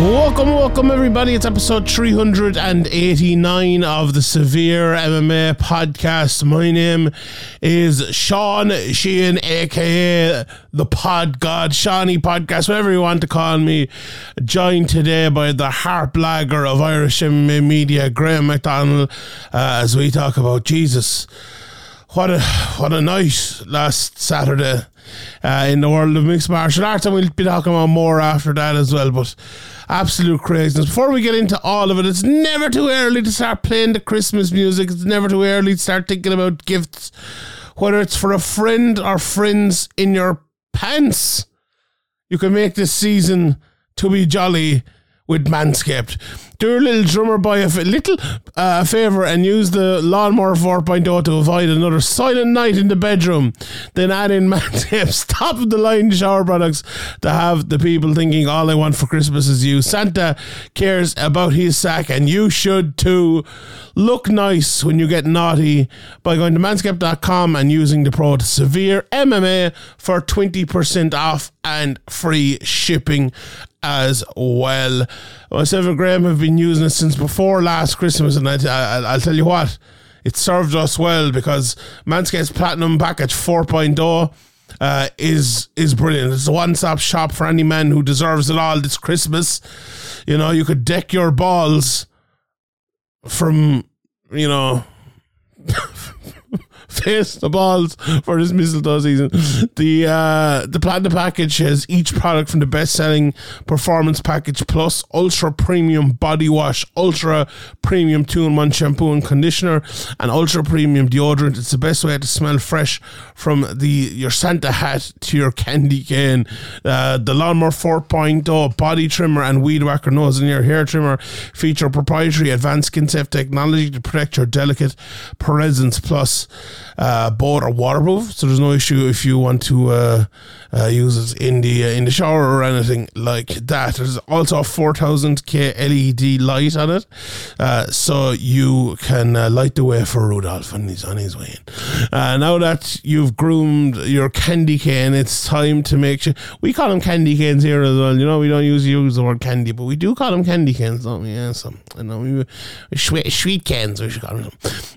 Welcome, welcome, everybody. It's episode 389 of the Severe MMA podcast. My name is Sean Sheehan, aka the Pod God, Shawnee Podcast, whatever you want to call me. Joined today by the harp blagger of Irish MMA media, Graham McDonald, uh, as we talk about Jesus. What a what a night last Saturday uh, in the world of mixed martial arts, and we'll be talking about more after that as well. But absolute craziness. Before we get into all of it, it's never too early to start playing the Christmas music. It's never too early to start thinking about gifts, whether it's for a friend or friends in your pants. You can make this season to be jolly with Manscaped. Do a little drummer boy a little uh, favour and use the Lawnmower 4.0 to avoid another silent night in the bedroom. Then add in Manscaped's top of the line shower products to have the people thinking all I want for Christmas is you. Santa cares about his sack and you should too. Look nice when you get naughty by going to manscaped.com and using the code Severe MMA for 20% off and free shipping as well. Myself and Graham have been using it since before last Christmas, and I, I, I'll tell you what, it served us well because Manscaped's Platinum Package 4.0 uh, is is brilliant. It's a one stop shop for any man who deserves it all this Christmas. You know, you could deck your balls from, you know, face the balls for this mistletoe season. The uh, the package has each product from the best selling performance package plus ultra premium body wash, ultra premium two in one shampoo and conditioner, and ultra premium deodorant. It's the best way to smell fresh from the your Santa hat to your candy cane. Uh, the Lawnmower 4.0 body trimmer and weed whacker nose in your hair trimmer feature proprietary advanced skin safe technology to protect your delicate presence plus uh, both are waterproof, so there's no issue if you want to uh, uh, use it in the uh, in the shower or anything like that. There's also a 4000k LED light on it, uh, so you can uh, light the way for Rudolph when he's on his way in. Now that you've groomed your candy cane, it's time to make sure we call them candy canes here as well. You know, we don't use use the word candy, but we do call them candy canes, don't we? Yeah, so I know we sweet, sweet cans. We should call them.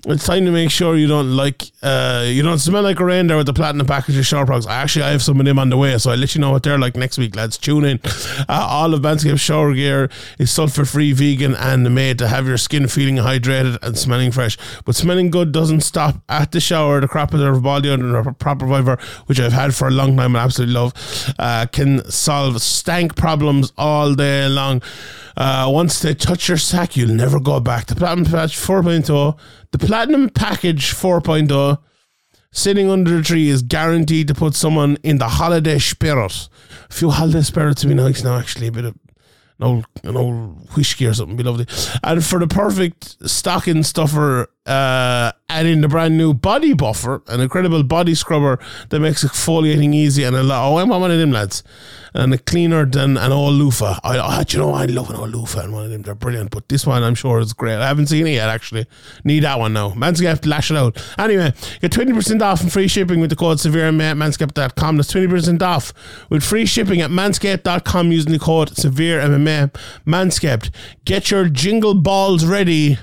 It's time to make sure you don't like uh, you don't smell like a reindeer with the platinum package of shower products. Actually, I have some of them on the way, so I'll let you know what they're like next week, lads. Tune in. Uh, all of Manscaped shower gear is sulfate free, vegan, and made to have your skin feeling hydrated and smelling fresh. But smelling good doesn't stop at the shower. The crop preserve body under a proper viver, which I've had for a long time and absolutely love, uh, can solve stank problems all day long. Uh, once they touch your sack, you'll never go back. The Platinum Patch 4.0, the Platinum Package 4.0, sitting under the tree is guaranteed to put someone in the holiday spirit. A few holiday spirits would be nice now, actually. A bit of an old, an old whiskey or something would be lovely. And for the perfect stocking stuffer, uh, add in the brand new body buffer, an incredible body scrubber that makes exfoliating easy and a lot. Oh, I want one of them, lads. And cleaner than an old loofah. I, I, you know, I love an old loofah and one of them. They're brilliant. But this one, I'm sure, is great. I haven't seen it yet, actually. Need that one now. Manscaped, lash it out. Anyway, get 20% off and free shipping with the code severe at manscaped.com. That's 20% off with free shipping at manscaped.com using the code severe MMA. Manscaped, get your jingle balls ready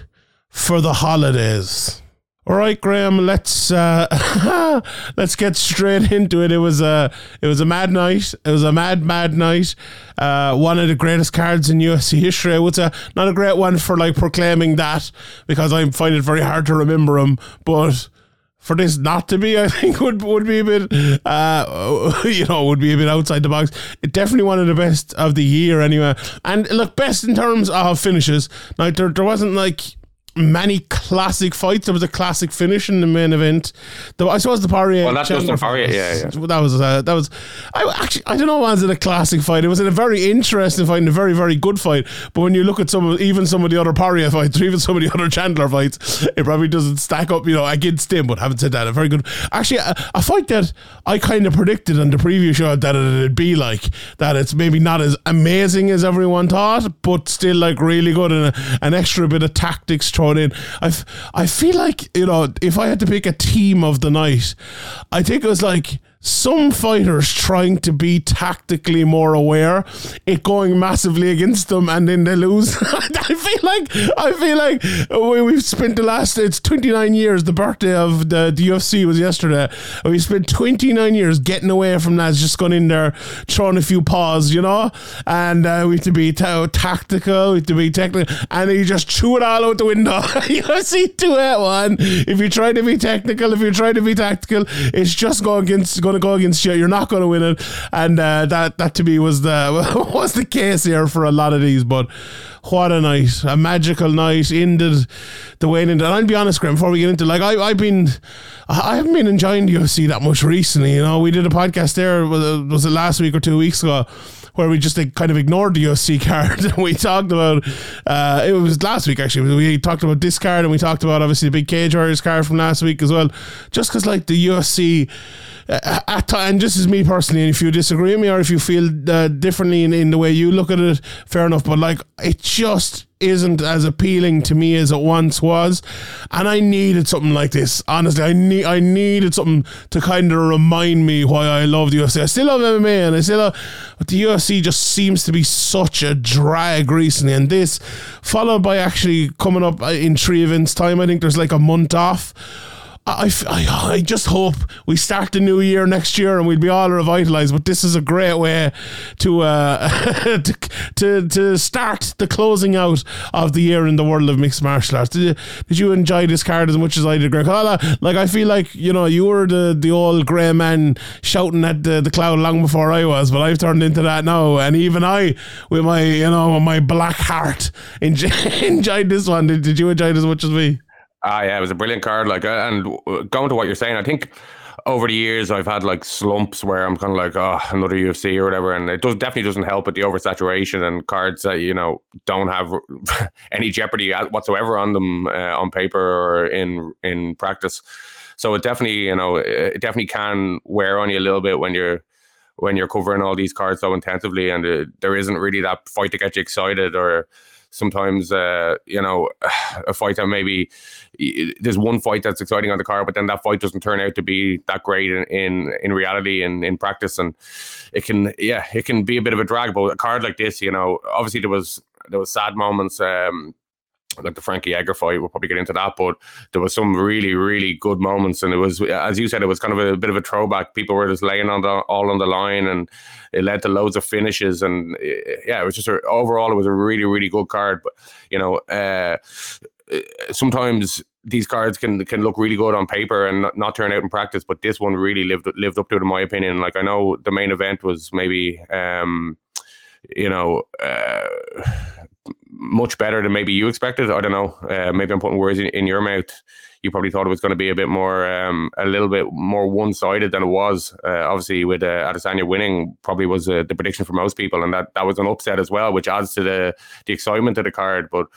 for the holidays. All right, Graham. Let's uh, let's get straight into it. It was a it was a mad night. It was a mad mad night. Uh, one of the greatest cards in UFC history. It's a not a great one for like proclaiming that because I find it very hard to remember him, but for this not to be, I think would would be a bit, uh, you know, would be a bit outside the box. It definitely one of the best of the year anyway. And look, best in terms of finishes. Now there, there wasn't like many classic fights. There was a classic finish in the main event. The, I suppose the Poirier. Well, that's just Chandler the Poirier, yeah, yeah. That was uh, that was. I actually I don't know. Was it a classic fight? It was in a very interesting fight and a very very good fight. But when you look at some of even some of the other Poirier fights or even some of the other Chandler fights, it probably doesn't stack up. You know, against him. But having said that, a very good. Actually, a, a fight that I kind of predicted on the preview show that it'd be like that. It's maybe not as amazing as everyone thought, but still like really good and a, an extra bit of tactics thrown in. I, f- I feel like you know if I had to pick a team of the night, I think it was like some fighters trying to be tactically more aware, it going massively against them, and then they lose. I feel like I feel like we, we've spent the last it's 29 years. The birthday of the, the UFC was yesterday. We spent 29 years getting away from that, just going in there, throwing a few paws, you know, and uh, we have to be ta- tactical, we have to be technical, and you just chew it all out the window. UFC 281. If you try to be technical, if you try to be tactical, it's just go against going to go against you. You're not going to win it, and uh, that that to me was the was the case here for a lot of these. But what a night, a magical night ended the way it ended. And I'll be honest, Graham, before we get into like I I've been I haven't been enjoying the UFC that much recently. You know, we did a podcast there was it, last week or two weeks ago where we just like, kind of ignored the UFC card and we talked about uh, it was last week actually we talked about this card and we talked about obviously the big cage warriors card from last week as well just because like the UFC at ti- and this is me personally and if you disagree with me or if you feel uh, differently in, in the way you look at it fair enough but like it just isn't as appealing to me as it once was and I needed something like this honestly. I need I needed something to kind of remind me why I love the UFC I still love MMA and I still love but the UFC just seems to be such a drag recently and this followed by actually coming up uh, in three events time I think there's like a month off I, I- I just hope we start the new year next year and we'll be all revitalized. But this is a great way to uh, to, to to start the closing out of the year in the world of mixed martial arts. Did you, did you enjoy this card as much as I did, Greg? Like I feel like you know you were the, the old grey man shouting at the, the cloud long before I was, but I've turned into that now, and even I, with my you know my black heart, enjoyed this one. Did, did you enjoy it as much as me? Ah, yeah, it was a brilliant card. Like, uh, and uh, going to what you're saying, I think over the years I've had like slumps where I'm kind of like, oh, another UFC or whatever, and it does definitely doesn't help with the oversaturation and cards that you know don't have any jeopardy whatsoever on them uh, on paper or in in practice. So it definitely, you know, it definitely can wear on you a little bit when you're when you're covering all these cards so intensively, and uh, there isn't really that fight to get you excited or sometimes uh, you know a fight that maybe there's one fight that's exciting on the card, but then that fight doesn't turn out to be that great in in, in reality and in practice, and it can yeah it can be a bit of a drag. But a card like this, you know, obviously there was there was sad moments. Um, like the Frankie Edgar fight, we'll probably get into that, but there was some really, really good moments, and it was, as you said, it was kind of a bit of a throwback. People were just laying on the all on the line, and it led to loads of finishes, and eh, yeah, it was just a, overall, it was a really, really good card. But you know, uh, sometimes these cards can can look really good on paper and not, not turn out in practice, but this one really lived lived up to it, in my opinion. Like I know the main event was maybe. Um, you know, uh, much better than maybe you expected. I don't know. Uh, maybe I'm putting words in, in your mouth. You probably thought it was going to be a bit more, um, a little bit more one sided than it was. Uh, obviously, with uh, Adesanya winning, probably was uh, the prediction for most people, and that that was an upset as well, which adds to the the excitement of the card. But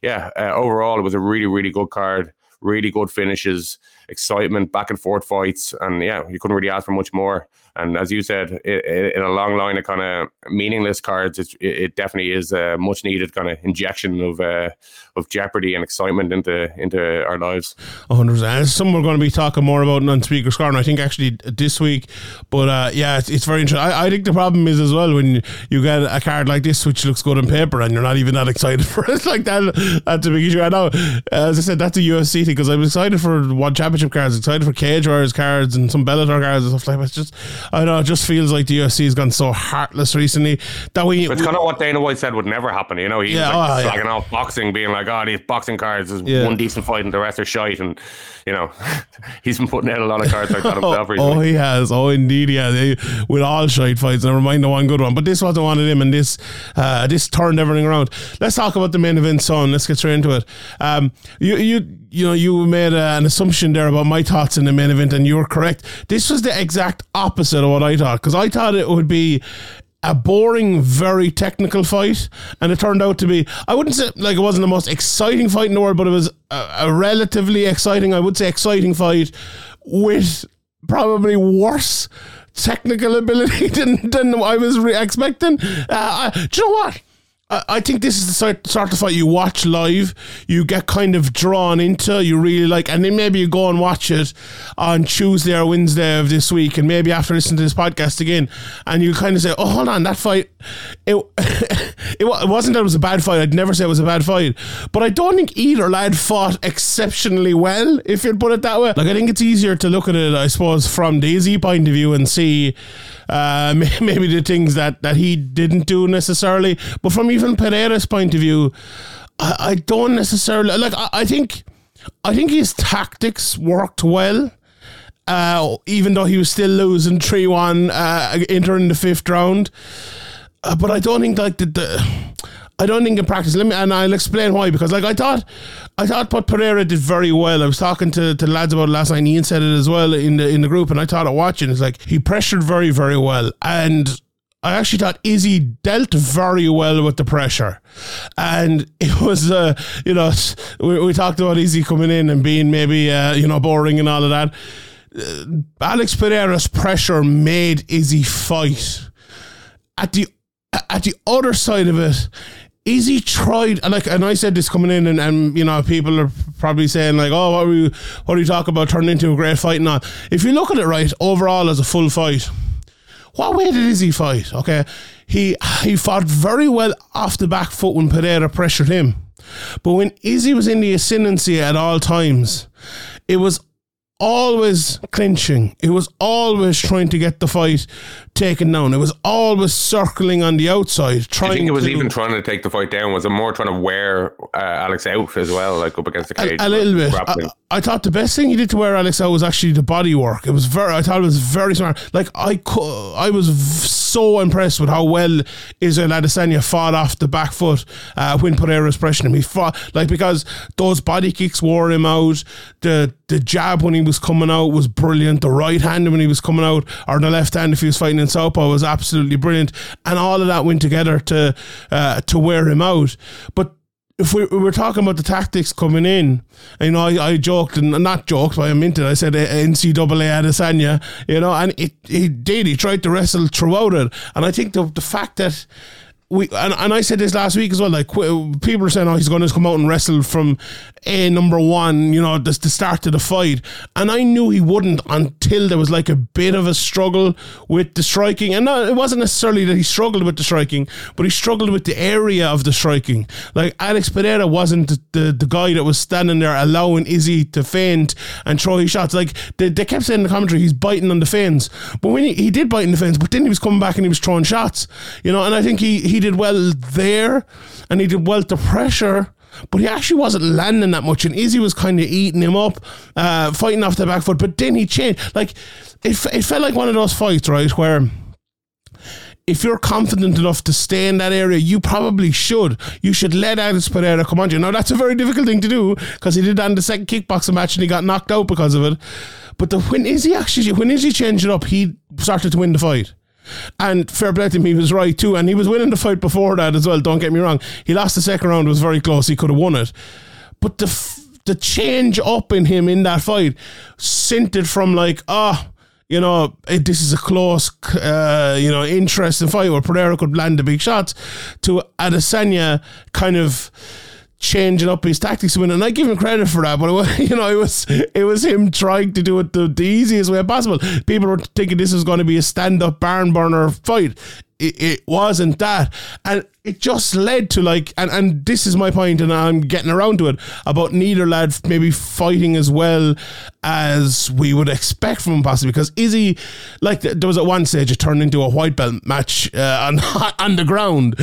yeah, uh, overall, it was a really, really good card. Really good finishes, excitement, back and forth fights, and yeah, you couldn't really ask for much more. And as you said, it, it, in a long line of kind of meaningless cards, it, it definitely is a much needed kind of injection of uh, of jeopardy and excitement into into our lives. 100%. Some we're going to be talking more about on Speaker's Corner, I think actually this week. But uh, yeah, it's, it's very interesting. I, I think the problem is as well when you get a card like this, which looks good on paper, and you're not even that excited for it. like that, that's a big issue. I know, as I said, that's a UFC thing because I'm excited for one championship championship cards, excited for Cage Warriors cards and some Bellator cards and stuff like that. It's just, I don't know, it just feels like the UFC has gone so heartless recently that we. It's kind of what Dana White said would never happen. You know, he's Yeah, like oh, yeah. slagging off boxing, being like, "Oh, these boxing cards is Yeah. one decent fight and the rest are shite." And you know, he's been putting out a lot of cards like that himself Oh, recently. he has. Oh, indeed, he has. He- with all shite fights, never mind the one good one. But this wasn't one of them, and this uh, this turned everything around. Let's talk about the main event, son. Let's get straight into it. Um, you you you know you made an assumption there about my thoughts in the main event, and you were correct. This was the exact opposite of what I thought because I thought it would be a boring, very technical fight, and it turned out to be. I wouldn't say like it wasn't the most exciting fight in the world, but it was a, a relatively exciting. I would say exciting fight with probably worse technical ability than, than I was re- expecting. Uh, I, do you know what? I think this is the sort, of fight you watch live, you get kind of drawn into, you really like, and then maybe you go and watch it on Tuesday or Wednesday of this week, and maybe after listening to this podcast again, and you kind of say, "Oh, hold on, that fight, it it, it wasn't that it was a bad fight. I'd never say it was a bad fight, but I don't think either lad fought exceptionally well, if you'd put it that way. Like I think it's easier to look at it, I suppose, from the Izzy point of view and see uh, maybe the things that, that he didn't do necessarily. But from even Pereira's point of view, I, I don't necessarily like. I, I think I think his tactics worked well. Uh, even though he was still losing three one, uh, entering the fifth round, uh, but I don't think like the, the I don't think in practice. Let me and I'll explain why because like I thought, I thought what Pereira did very well. I was talking to, to lads about last night. and Ian said it as well in the in the group, and I thought it watching. It's like he pressured very very well, and I actually thought Izzy dealt very well with the pressure, and it was uh, you know we, we talked about Izzy coming in and being maybe uh, you know boring and all of that. Uh, Alex Pereira's pressure made Izzy fight at the at the other side of it, Izzy tried and like and I said this coming in and, and you know people are probably saying like oh what were you what are you talking about turning into a great fight all. If you look at it right overall as a full fight, what way did Izzy fight? Okay, he he fought very well off the back foot when Pereira pressured him, but when Izzy was in the ascendancy at all times, it was always clinching. It was always trying to get the fight taken down. It was always circling on the outside, trying. I think it was to, even trying to take the fight down. Was it more trying to wear uh, Alex out as well, like up against the cage? a, a little bit. I, I thought the best thing he did to wear Alex out was actually the body work. It was very. I thought it was very smart. Like I, cou- I was v- so impressed with how well Israel Adesanya fought off the back foot uh, when Pereira was pressuring him. He fought like because those body kicks wore him out. The the jab when he was coming out was brilliant. The right hand when he was coming out, or the left hand if he was fighting in southpaw was absolutely brilliant. And all of that went together to uh, to wear him out. But if we, we were talking about the tactics coming in, you know, I, I joked and not joked, but I meant it. I said uh, NCAA Adesanya, you know, and it he did. He tried to wrestle throughout it, and I think the the fact that. We, and, and I said this last week as well. Like people are saying, "Oh, he's going to come out and wrestle from a number one," you know, the, the start of the fight. And I knew he wouldn't until there was like a bit of a struggle with the striking. And it wasn't necessarily that he struggled with the striking, but he struggled with the area of the striking. Like Alex Pereira wasn't the, the, the guy that was standing there allowing Izzy to feint and throw his shots. Like they, they kept saying in the commentary, he's biting on the feints. But when he, he did bite in the feints, but then he was coming back and he was throwing shots. You know, and I think he, he did well there and he did well to pressure. But he actually wasn't landing that much, and Izzy was kind of eating him up, uh, fighting off the back foot. But then he changed. Like it, it felt like one of those fights, right, where if you're confident enough to stay in that area, you probably should. You should let Alex Pereira come on you. Now, that's a very difficult thing to do because he did that in the second kickboxing match and he got knocked out because of it. But the, when Izzy actually, when Izzy changed it up, he started to win the fight. And fair play to him, he was right too. And he was winning the fight before that as well, don't get me wrong. He lost the second round, was very close, he could have won it. But the, f- the change up in him in that fight sent it from like, ah, you know, it, this is a close, uh, you know, interesting fight where Pereira could land the big shots to Adesanya kind of changing up his tactics and I give him credit for that. But it was, you know, it was it was him trying to do it the, the easiest way possible. People were thinking this was going to be a stand up barn burner fight. It, it wasn't that, and it just led to like, and and this is my point, and I'm getting around to it about neither lad maybe fighting as well as we would expect from him possibly because Izzy, like there was at one stage it turned into a white belt match uh, on on the ground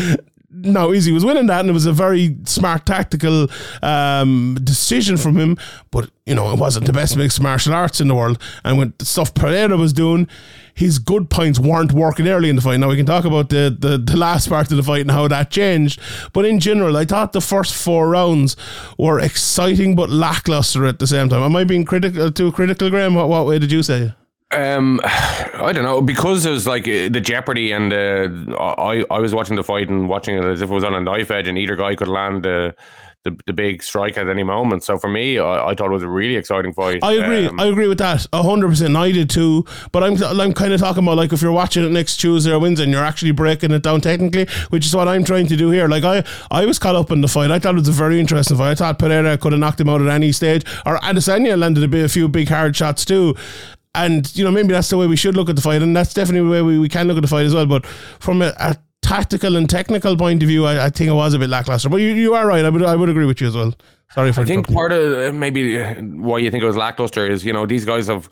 no, Izzy was winning that, and it was a very smart tactical um, decision from him. But you know, it wasn't the best mixed martial arts in the world. And when the stuff Pereira was doing, his good points weren't working early in the fight. Now we can talk about the, the the last part of the fight and how that changed. But in general, I thought the first four rounds were exciting but lackluster at the same time. Am I being critical too critical, Graham? What what way did you say? Um, I don't know because it was like uh, the jeopardy, and uh, I I was watching the fight and watching it as if it was on a knife edge, and either guy could land the. The, the big strike at any moment. So for me, I, I thought it was a really exciting fight. I agree. Um, I agree with that. hundred percent. I did too. But I'm I'm kind of talking about like if you're watching it next Tuesday or Wednesday and you're actually breaking it down technically, which is what I'm trying to do here. Like I I was caught up in the fight. I thought it was a very interesting fight. I thought Pereira could have knocked him out at any stage. Or Adesanya landed a bit a few big hard shots too. And you know maybe that's the way we should look at the fight, and that's definitely the way we, we can look at the fight as well. But from a, a tactical and technical point of view, I, I think it was a bit lackluster. But you, you are right. I would I would agree with you as well. Sorry for I think part of uh, maybe uh, why you think it was lackluster is you know these guys have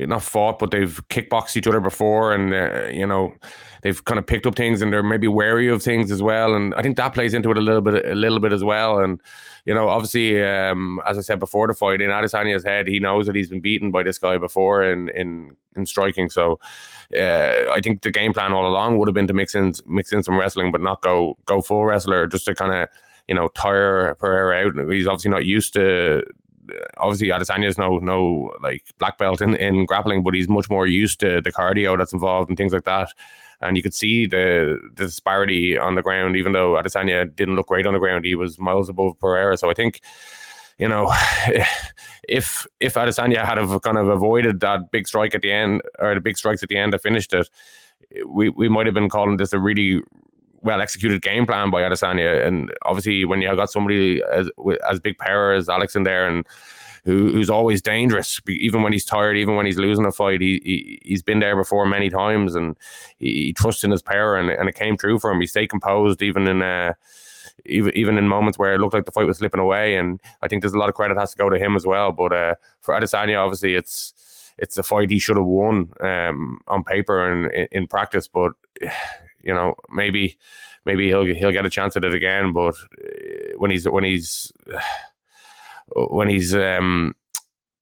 not fought but they've kickboxed each other before and uh, you know they've kind of picked up things and they're maybe wary of things as well and I think that plays into it a little bit a little bit as well and you know obviously um, as I said before the fight in Adesanya's head he knows that he's been beaten by this guy before in in in striking so uh, I think the game plan all along would have been to mix in mix in some wrestling but not go go full wrestler just to kind of you know tire Pereira out he's obviously not used to obviously Adesanya's no no like black belt in, in grappling, but he's much more used to the cardio that's involved and things like that. And you could see the, the disparity on the ground, even though Adesanya didn't look great on the ground, he was miles above Pereira. So I think, you know, if if Adesanya had have kind of avoided that big strike at the end or the big strikes at the end that finished it, we, we might have been calling this a really well executed game plan by Adesanya. And obviously, when you got somebody as as big power as Alex in there, and who, who's always dangerous, even when he's tired, even when he's losing a fight, he, he he's been there before many times, and he, he trusts in his power, and, and it came true for him. He stayed composed even in. Uh, even even in moments where it looked like the fight was slipping away, and I think there's a lot of credit has to go to him as well. But uh, for Adesanya, obviously, it's it's a fight he should have won um, on paper and in, in practice. But you know, maybe maybe he'll he'll get a chance at it again. But uh, when he's when he's when he's um,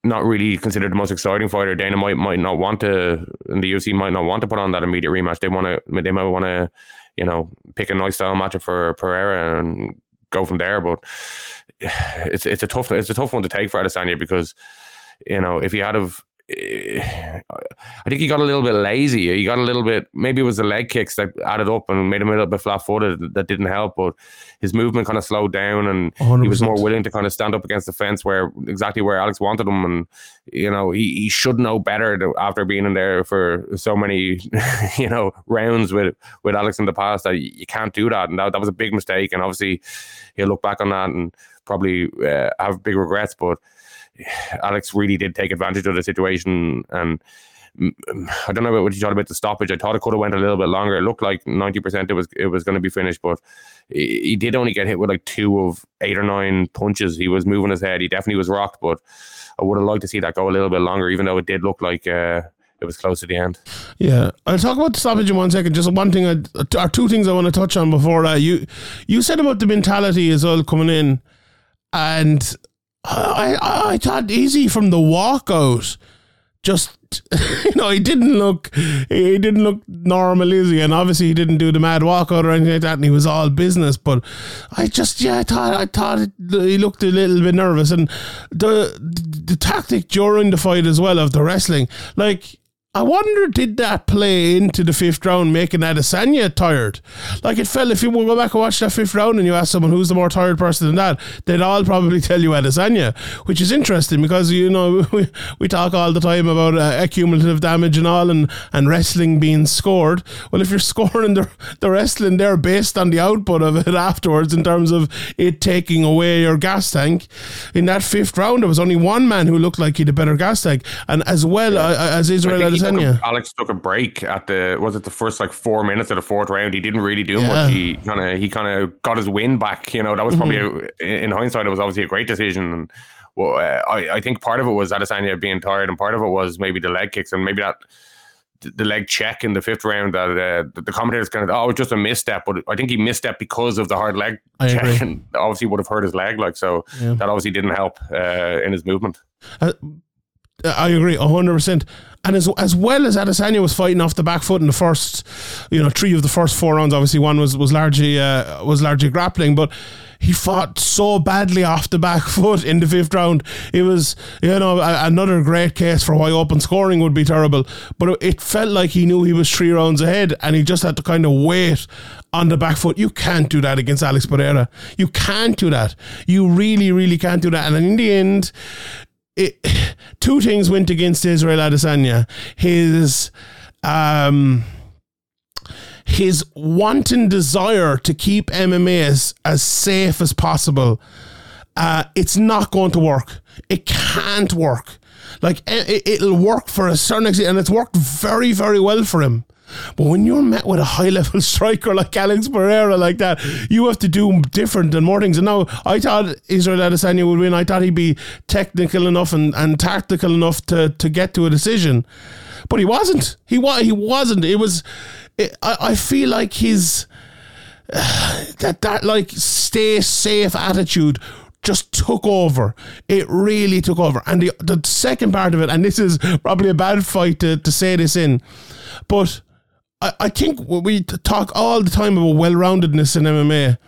not really considered the most exciting fighter, Dana might might not want to, and the UFC might not want to put on that immediate rematch. They want to, they might want to, you know, pick a nice style matchup for Pereira and go from there. But it's it's a tough it's a tough one to take for Adesanya because you know if he had have I think he got a little bit lazy. He got a little bit, maybe it was the leg kicks that added up and made him a little bit flat footed that didn't help. But his movement kind of slowed down and 100%. he was more willing to kind of stand up against the fence where exactly where Alex wanted him. And, you know, he, he should know better to- after being in there for so many, you know, rounds with, with Alex in the past that you can't do that. And that, that was a big mistake. And obviously he'll look back on that and probably uh, have big regrets. But, Alex really did take advantage of the situation, and I don't know about what you thought about the stoppage. I thought it could have went a little bit longer. It looked like ninety percent it was it was going to be finished, but he, he did only get hit with like two of eight or nine punches. He was moving his head. He definitely was rocked, but I would have liked to see that go a little bit longer, even though it did look like uh, it was close to the end. Yeah, I'll talk about the stoppage in one second. Just one thing, I, or two things I want to touch on before that. You you said about the mentality as well coming in, and I I, I thought Izzy from the walkout. Just you know, he didn't look he didn't look normal, he? And obviously, he didn't do the mad walkout or anything like that, and he was all business. But I just yeah, I thought I thought he looked a little bit nervous, and the the tactic during the fight as well of the wrestling, like. I wonder did that play into the fifth round, making Adesanya tired? Like it felt if you go back and watch that fifth round and you ask someone who's the more tired person than that, they'd all probably tell you Adesanya, which is interesting because you know we, we talk all the time about uh, accumulative damage and all, and and wrestling being scored. Well, if you're scoring the the wrestling there based on the output of it afterwards, in terms of it taking away your gas tank, in that fifth round there was only one man who looked like he had a better gas tank, and as well uh, as Israel I think took a- Alex took a break at the was it the first like four minutes of the fourth round. He didn't really do Yeah. much. He kind of he kind of got his win back. You know that was probably Mm-hmm. a, in hindsight it was obviously a great decision. And well, uh, I I think part of it was Adesanya being tired, and part of it was maybe the leg kicks and maybe that the leg check in the fifth round that uh, the- commentators kind of oh just a misstep, but I think he misstep because of the hard leg I check, agree. and obviously would have hurt his leg. Like so Yeah. that obviously didn't help uh, in his movement. I agree, hundred percent. And as as well as Adesanya was fighting off the back foot in the first, you know, three of the first four rounds. Obviously, one was was largely uh, was largely grappling, but he fought so badly off the back foot in the fifth round. It was, you know, a, another great case for why open scoring would be terrible. But it, it felt like he knew he was three rounds ahead, and he just had to kind of wait on the back foot. You can't do that against Alex Pereira. You can't do that. You really, really can't do that. And in the end, it, two things went against Israel Adesanya. His um his wanton desire to keep MMA as, as safe as possible. Uh, it's not going to work. It can't work. Like it, it'll work for a certain extent, and it's worked very, very well for him. But when you're met with a high level striker like Alex Pereira like that, you have to do different and more things. And now I thought Israel Adesanya would win. I thought he'd be technical enough and, and tactical enough to, to get to a decision, but he wasn't. He was. He wasn't. It was. It, I, I feel like his that that like stay safe attitude just took over. It really took over. And the the second part of it, and this is probably a bad fight to, to say this in, but I, I think we talk all the time about well roundedness in MMA,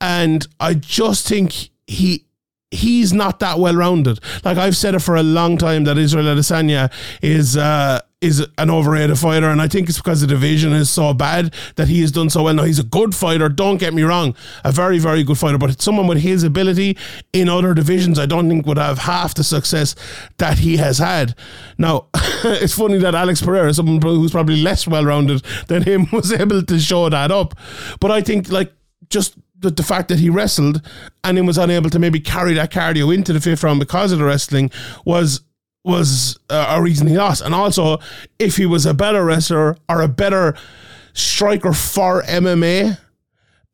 and I just think he he's not that well rounded. Like I've said it for a long time that Israel Adesanya is uh, is an overrated fighter, and I think it's because the division is so bad that he has done so well. Now he's a good fighter. Don't get me wrong, a very very good fighter. But someone with his ability in other divisions, I don't think would have half the success that he has had. Now it's funny that Alex Pereira, someone who's probably less well rounded than him, was able to show that up. But I think like just the, the fact that he wrestled and then was unable to maybe carry that cardio into the fifth round because of the wrestling was was uh, a reason he lost. And also, if he was a better wrestler or a better striker for MMA,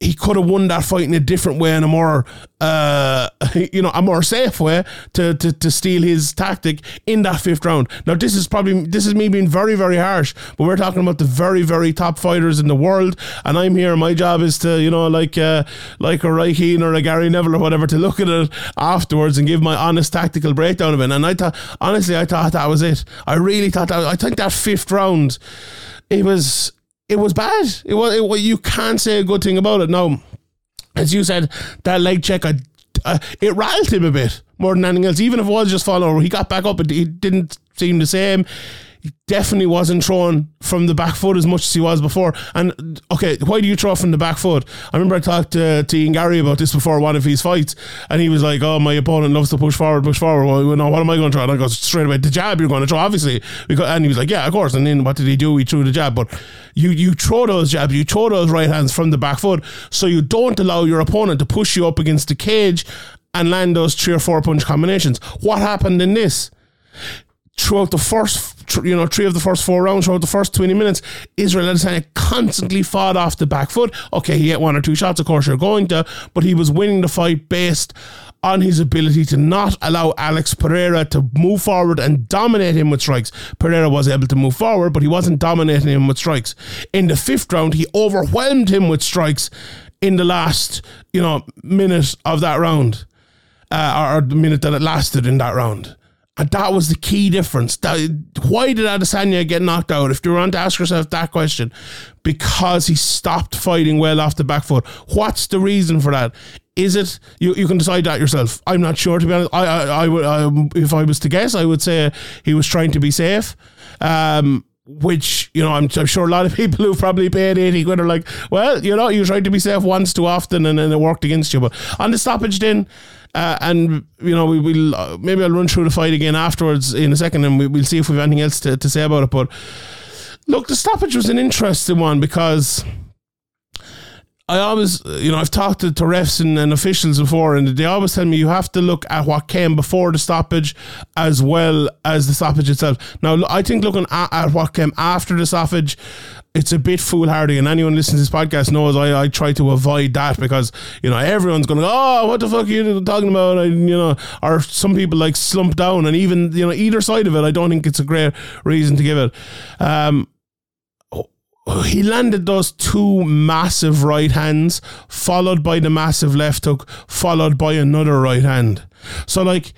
he could have won that fight in a different way, in a more, uh, you know, a more safe way to, to to steal his tactic in that fifth round. Now, this is probably this is me being very very harsh, but we're talking about the very very top fighters in the world, and I'm here. My job is to, you know, like uh, like a Roy Keane or a Gary Neville or whatever, to look at it afterwards and give my honest tactical breakdown of it. And I thought, honestly, I thought that was it. I really thought that. I think that fifth round, it was it was bad. It was, it was you can't say a good thing about it. Now, as you said, that leg check, I, uh, it rattled him a bit more than anything else. Even if it was just over, he got back up. It, it didn't seem the same. Definitely wasn't throwing from the back foot as much as he was before. And okay, why do you throw from the back foot? I remember I talked to, to Ian Garry about this before one of his fights, and he was like, "Oh, my opponent loves to push forward, push forward. Well, know, what am I going to throw?" And I go straight away, "The jab you're going to throw, obviously." Because, and he was like, "Yeah, of course." And then what did he do? He threw the jab, but you you throw those jabs, you throw those right hands from the back foot, so you don't allow your opponent to push you up against the cage and land those three or four punch combinations. What happened in this? throughout the first, you know, three of the first four rounds, throughout the first 20 minutes, Israel Adesanya constantly fought off the back foot. Okay, he hit one or two shots, of course, you're going to, but he was winning the fight based on his ability to not allow Alex Pereira to move forward and dominate him with strikes. Pereira was able to move forward, but he wasn't dominating him with strikes. In the fifth round, he overwhelmed him with strikes in the last, you know, minute of that round, uh, or the minute that it lasted in that round. And that was the key difference. That, why did Adesanya get knocked out? If you want to ask yourself that question, because he stopped fighting well off the back foot. What's the reason for that? Is it you? You can decide that yourself. I'm not sure to be honest. I, I, I would, I, if I was to guess, I would say he was trying to be safe. Um, which you know I'm, I'm sure a lot of people who probably paid 80 quid are like well you know you tried to be safe once too often and then it worked against you but on the stoppage then uh, and you know we will uh, maybe I'll run through the fight again afterwards in a second and we, we'll see if we've anything else to, to say about it but look the stoppage was an interesting one because I always, you know, I've talked to, to refs and, and officials before, and they always tell me you have to look at what came before the stoppage as well as the stoppage itself. Now, I think looking at, at what came after the stoppage, it's a bit foolhardy, and anyone listening to this podcast knows I, I try to avoid that because you know everyone's going to go, oh, what the fuck are you talking about? And, you know, or some people like slump down, and even you know either side of it, I don't think it's a great reason to give it. Um, he landed those two massive right hands, followed by the massive left hook, followed by another right hand. So, like,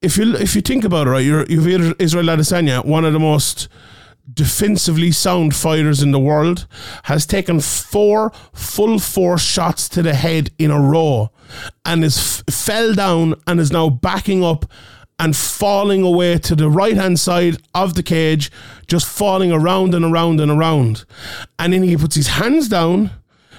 if you if you think about it, right, you're you've Israel Adesanya, one of the most defensively sound fighters in the world, has taken four full force shots to the head in a row, and is f- fell down and is now backing up and falling away to the right hand side of the cage, just falling around and around and around. And then he puts his hands down,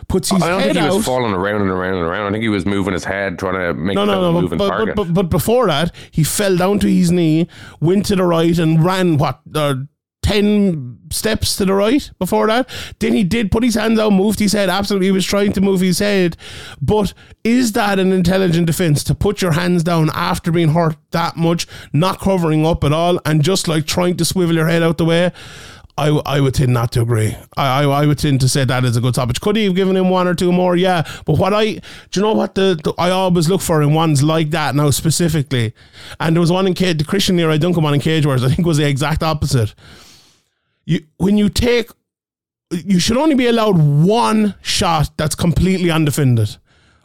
puts his I don't head think he out. was falling around and around and around. I think he was moving his head, trying to make no, no, no, but, but, but, but before that, he fell down to his knee, went to the right, and ran what uh, ten steps to the right. Before that, then he did put his hands out, moved his head. Absolutely, he was trying to move his head. But is that an intelligent defense to put your hands down after being hurt that much, not covering up at all, and just like trying to swivel your head out the way? I, I would tend not to agree. I, I, I would tend to say that is a good stoppage. Could he have given him one or two more? Yeah. But what I, do you know what the, the I always look for in ones like that now specifically? And there was one in Cage, the Christian Leroy Duncan one in Cage Warriors, I think was the exact opposite. You When you take, you should only be allowed one shot that's completely undefended.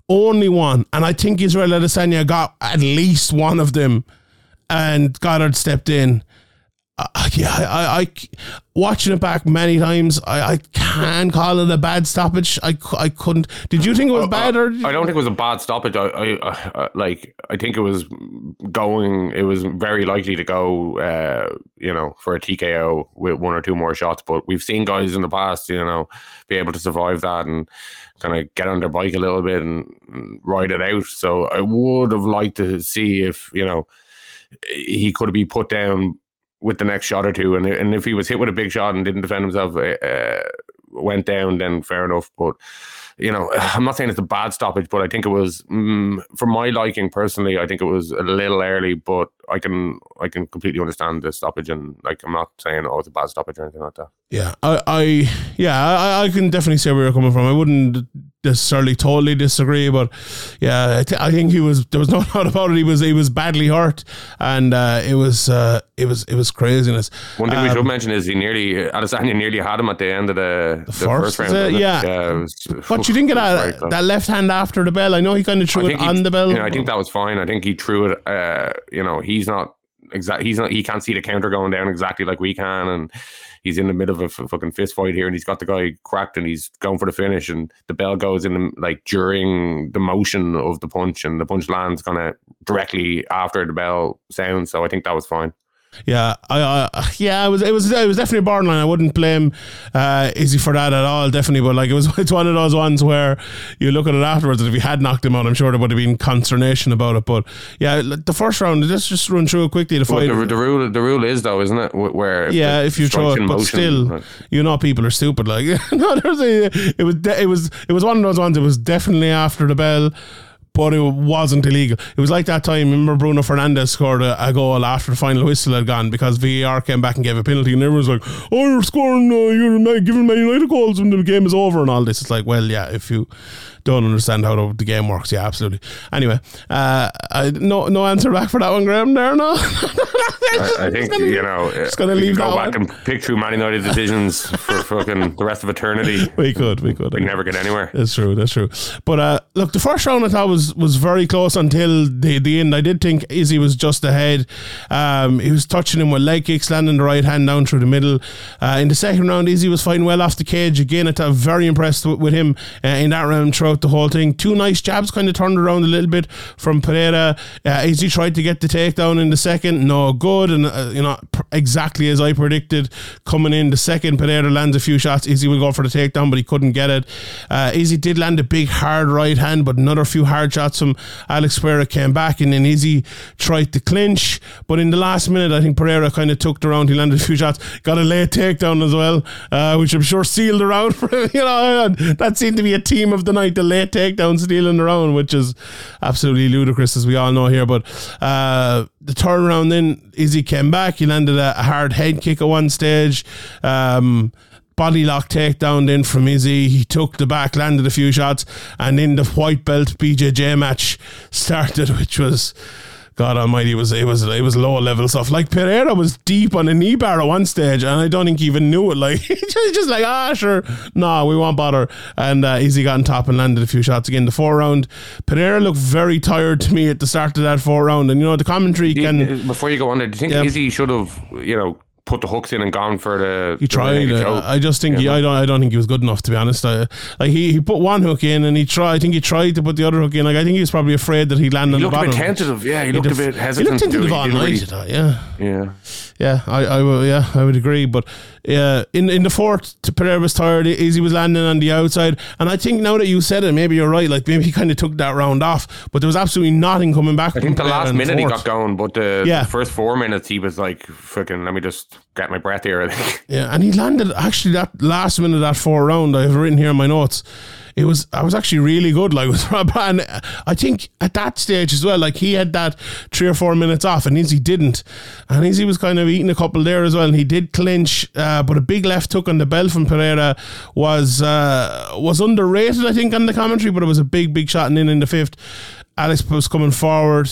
Only one. And I think Israel Adesanya got at least one of them and Goddard stepped in. Uh, yeah, I, I, watching it back many times, I, I can call it a bad stoppage. I, I couldn't. Did you think it was bad or? I don't think it was a bad stoppage. I, I, I like. I think it was going. It was very likely to go. Uh, you know, for a TKO with one or two more shots. But we've seen guys in the past, you know, be able to survive that and kind of get on their bike a little bit and, and ride it out. So I would have liked to see if you know he could have be put down with the next shot or two, and and if he was hit with a big shot and didn't defend himself, uh, went down, then fair enough. But you know, I'm not saying it's a bad stoppage, but I think it was, mm, for my liking personally, I think it was a little early. But I can I can completely understand the stoppage, and like I'm not saying oh it's a bad stoppage or anything like that. Yeah, I, I yeah, I, I can definitely see where you're coming from. I wouldn't necessarily totally disagree, but yeah, I, th- I think he was. There was no doubt about it. He was he was badly hurt, and uh, it was uh, it was it was craziness. One thing we Um, should mention is he nearly Adesanya nearly had him at the end of the, the, first, first, round. it? Yeah. was, But you didn't get that that left hand after the bell. I know he kind of threw it he- on the bell. You know, I think that was fine. I think he threw it. Uh, you know, he's not exact. He's not. He can't see the counter going down exactly like we can, and he's in the middle of a f- fucking fist fight here, and he's got the guy cracked, and he's going for the finish, and the bell goes in like during the motion of the punch, and the punch lands kind of directly after the bell sounds. So I think that was fine. Yeah, I, I yeah, it was it was it was definitely borderline. I wouldn't blame uh, Izzy for that at all, definitely. But like it was, it's one of those ones where you look at it afterwards, and if he had knocked him out, I'm sure there would have been consternation about it. But yeah, the first round, let's just run through it quickly. The Well, fight, the, the rule, the rule is though, isn't it? wh- Where yeah, if you throw it, but motion, still, you know, people are stupid. Like no, there's a, it was de- it was it was one of those ones. It was definitely after the bell. But it wasn't illegal. It was like that time. Remember, Bruno Fernandes scored a, a goal after the final whistle had gone because VAR came back and gave a penalty, and everyone's like, "Oh, you're scoring, uh, you're giving Man United goals when the game is over and all this." It's like, well, yeah, if you don't understand how the, game works, yeah, absolutely. Anyway, uh, I, no, no answer back for that one, Graham. There, no. I, I think gonna- you know. just gonna we leave could go that back one. and pick through Man United decisions for fucking the rest of eternity. we could, we could. We never get anywhere. That's true. That's true. But uh, look, the first round I thought was was very close until the the end. I did think Izzy was just ahead. Um, he was touching him with leg kicks, landing the right hand down through the middle. Uh, in the second round, Izzy was fighting well off the cage again. I'm very impressed with, with him uh, in that round throughout the whole thing. Two nice jabs, kind of turned around a little bit from Pereira. Uh, Izzy tried to get the takedown in the second, no good, and uh, you know pr- exactly as I predicted coming in the second. Pereira lands a few shots. Izzy will go for the takedown, but he couldn't get it. Uh, Izzy did land a big hard right hand, but another few hard shots from Alex Pereira came back, and then Izzy tried to clinch. But in the last minute, I think Pereira kind of took the round. He landed a few shots, got a late takedown as well, uh, which I'm sure sealed the round for. You know, that seemed to be a team of the night, the late takedown stealing the round, which is absolutely ludicrous, as we all know here. But uh, the turnaround then, Izzy came back. He landed a, hard head kick at one stage. Um, body lock takedown then from Izzy. He took the back, landed a few shots, and then the white belt BJJ match started, which was. God Almighty, it was it was it was low level stuff. Like Pereira was deep on a knee bar at one stage, and I don't think he even knew it. Like just, just like ah sure, no, we won't bother. And uh, Izzy got on top and landed a few shots again. The four round, Pereira looked very tired to me at the start of that four round, and you know the commentary you- can. before you go on there, do you think Yeah. Izzy should have, you know, put the hooks in and gone for the? He tried. uh. I just think he, I don't. I don't think he was good enough to be honest. I, like he, he put one hook in and he tried. I think he tried to put the other hook in. Like I think he was probably afraid that he'd land on He the looked a bit tentative. Yeah, he looked a def- bit He hesitant. looked into to the do He didn't night. really- Yeah, Yeah. yeah. I, I, will- yeah, I would agree. But uh, in in the fourth, Pereira was tired. Izzy was landing on the outside, and I think now that you said it, maybe you're right. Like maybe he kind of took that round off, but there was absolutely nothing coming back. I think the last minute he got going, but the, Yeah. the first four minutes he was like, "Fucking, let me just get my breath here." Yeah, and he landed actually that last minute of that four round. I've written here in my notes. It was I was actually really good. Like with Rob, and I think at that stage as well, like he had that three or four minutes off, and Izzy didn't, and Izzy was kind of eating a couple there as well, and he did clinch, uh, but a big left hook on the bell from Pereira was uh, was underrated, I think, on the commentary, but it was a big big shot, and then in the fifth, Alex was coming forward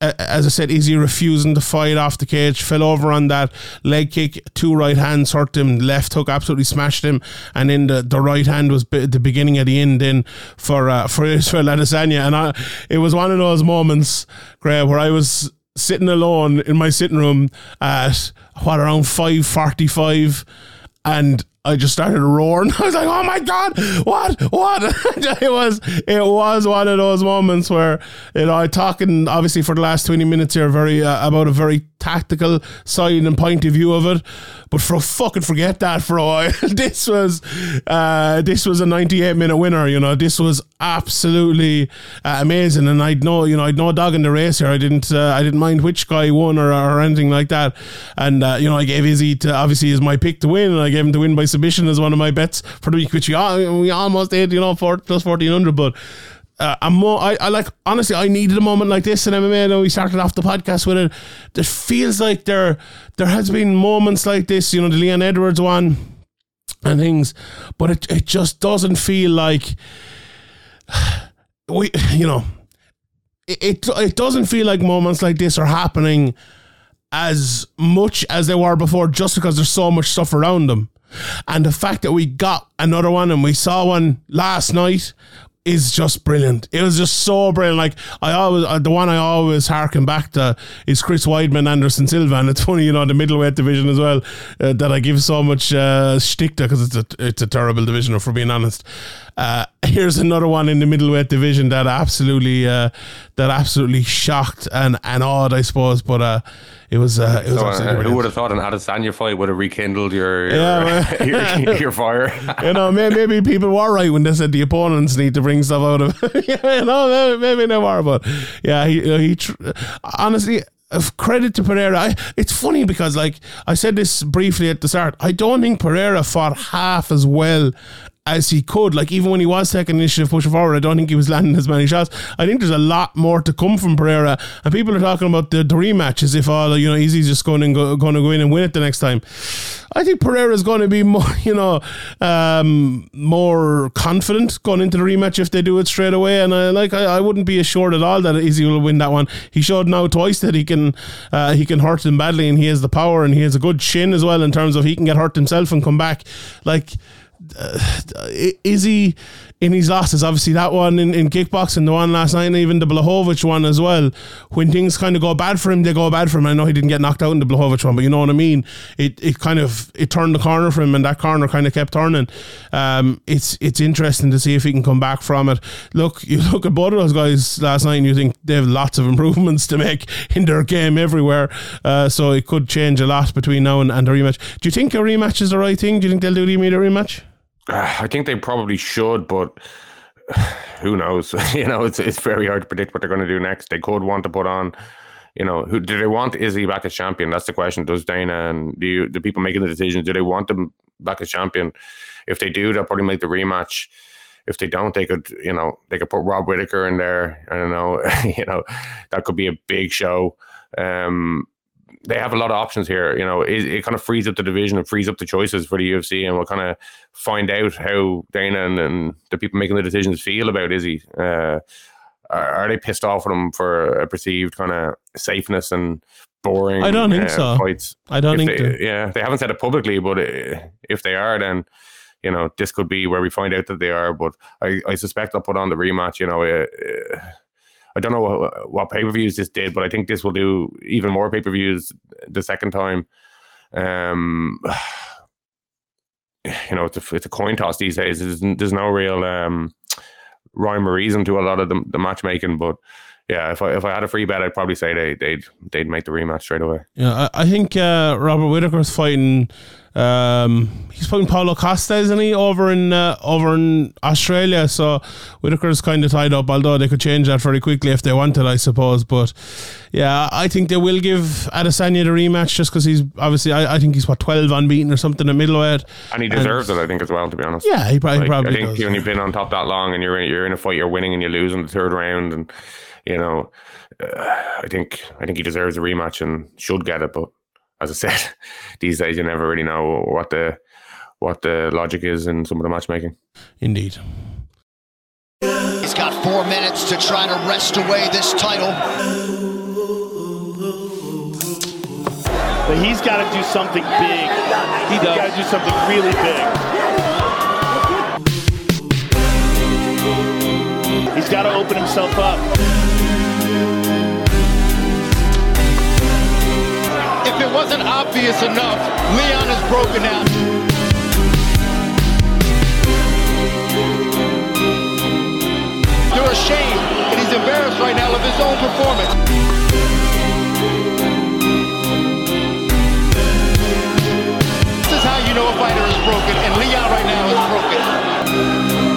as I said, Izzy refusing to fight off the cage, fell over on that leg kick, two right hands hurt him, left hook absolutely smashed him, and then the, the right hand was bi- the beginning of the end in for uh, for Israel Adesanya, and I, it was one of those moments, Greg, where I was sitting alone in my sitting room at what around five forty five, and I just started roaring. I was like, "Oh my god, what, what?" it was, it was one of those moments where you know, I talking obviously for the last twenty minutes here, very uh, about a very tactical side and point of view of it, but for fucking forget that for a while. this was, uh, this was a ninety-eight minute winner. You know, this was absolutely uh, amazing, and I'd no, you know, I'd no dog in the race here. I didn't, uh, I didn't mind which guy won or, or anything like that, and uh, you know, I gave Izzy to obviously as my pick to win, and I gave him to win by submission as one of my bets for the week, which we, we almost did, you know, for plus fourteen hundred, but. Uh, I'm more, I, I like honestly I needed a moment like this in MMA and we started off the podcast with it. It feels like there there has been moments like this, you know, the Leon Edwards one and things, but it, it just doesn't feel like we you know it, it doesn't feel like moments like this are happening as much as they were before just because there's so much stuff around them. And the fact that we got another one and we saw one last night is just brilliant. It was just so brilliant. Like I always, uh, the one I always harken back to is Chris Weidman, Anderson Silva, and it's funny, you know, the middleweight division as well uh, that I give so much uh, shtick to because it's a it's a terrible division, we're being honest. Uh, here's another one in the middleweight division that absolutely uh, that absolutely shocked and and awed, I suppose. But uh, it was uh, it was So, uh, who would have thought an Adesanya fight would have rekindled your your, Yeah, your, your fire? you know, maybe, maybe people were right when they said the opponents need to bring stuff out of. you know, maybe, maybe they were, but yeah, he he tr- honestly. Of credit to Pereira, I, it's funny because, like I said this briefly at the start, I don't think Pereira fought half as well as he could. Like even when he was taking initiative, pushing forward, I don't think he was landing as many shots. I think there's a lot more to come from Pereira, and people are talking about the, the rematch as if all you know, Izzy's just going and go, going to go in and win it the next time. I think Pereira is going to be more, you know, um, more confident going into the rematch if they do it straight away. And I like, I, I wouldn't be assured at all that Izzy will win that one. He showed now twice that he can, uh, he can hurt him badly, and he has the power, and he has a good chin as well in terms of he can get hurt himself and come back. Like is he in his losses? Obviously, that one in, in kickboxing, the one last night, and even the Blachowicz one as well. When things kind of go bad for him, they go bad for him. I know he didn't get knocked out in the Blachowicz one, but you know what I mean. It it kind of it turned the corner for him, and that corner kind of kept turning. Um, it's it's interesting to see if he can come back from it. Look, you look at both of those guys last night, and you think they have lots of improvements to make in their game everywhere. Uh, so it could change a lot between now and, and the rematch. Do you think a rematch is the right thing? Do you think they'll do the immediate rematch? I think they probably should, but who knows? you know, it's it's very hard to predict what they're going to do next. They could want to put on, you know, who do they want Izzy back as champion? That's the question. Does Dana and do you, the people making the decision do they want him back as champion? If they do, they'll probably make the rematch. If they don't, they could, you know, they could put Rob Whitaker in there. I don't know, you know, that could be a big show. Um, they have a lot of options here. You know, it, it, kind of frees up the division and frees up the choices for the UFC, and we'll kind of find out how Dana and, and the people making the decisions feel about Izzy. Uh, are, are, they pissed off with him for a perceived kind of safeness and boring? I don't think uh, so. Fights? I don't if think. They, yeah, they haven't said it publicly, but uh, if they are, then you know this could be where we find out that they are. But I, I suspect they'll put on the rematch. You know. Uh, uh I don't know what, what pay per views this did, but I think this will do even more pay per views the second time. Um, you know, it's a, it's a coin toss these days. There's, there's no real um, rhyme or reason to a lot of the, the matchmaking, but yeah, if I if I had a free bet, I'd probably say they they'd they'd make the rematch straight away. Yeah, I, I think uh, Robert Whitaker's fighting. Um, he's fighting Paulo Costa, isn't he, over in uh, over in Australia? So Whitaker's kind of tied up. Although they could change that very quickly if they wanted, I suppose. But yeah, I think they will give Adesanya the rematch just because he's obviously. I, I, think he's what twelve unbeaten or something at middleweight, and he deserves and, it. I think as well. To be honest, yeah, he probably, like, probably I think does. when you've been on top that long and you're in, you're in a fight, you're winning and you lose in the third round and you know, uh, I think I think he deserves a rematch and should get it. But as I said, these days you never really know what the what the logic is in some of the matchmaking. Indeed. He's got four minutes to try to wrest away this title. But he's got to do something big. He's got to do something really big. Got to open himself up. If it wasn't obvious enough, Leon is broken out. You're ashamed, and he's embarrassed right now of his own performance. This is how you know a fighter is broken, and Leon right now is broken.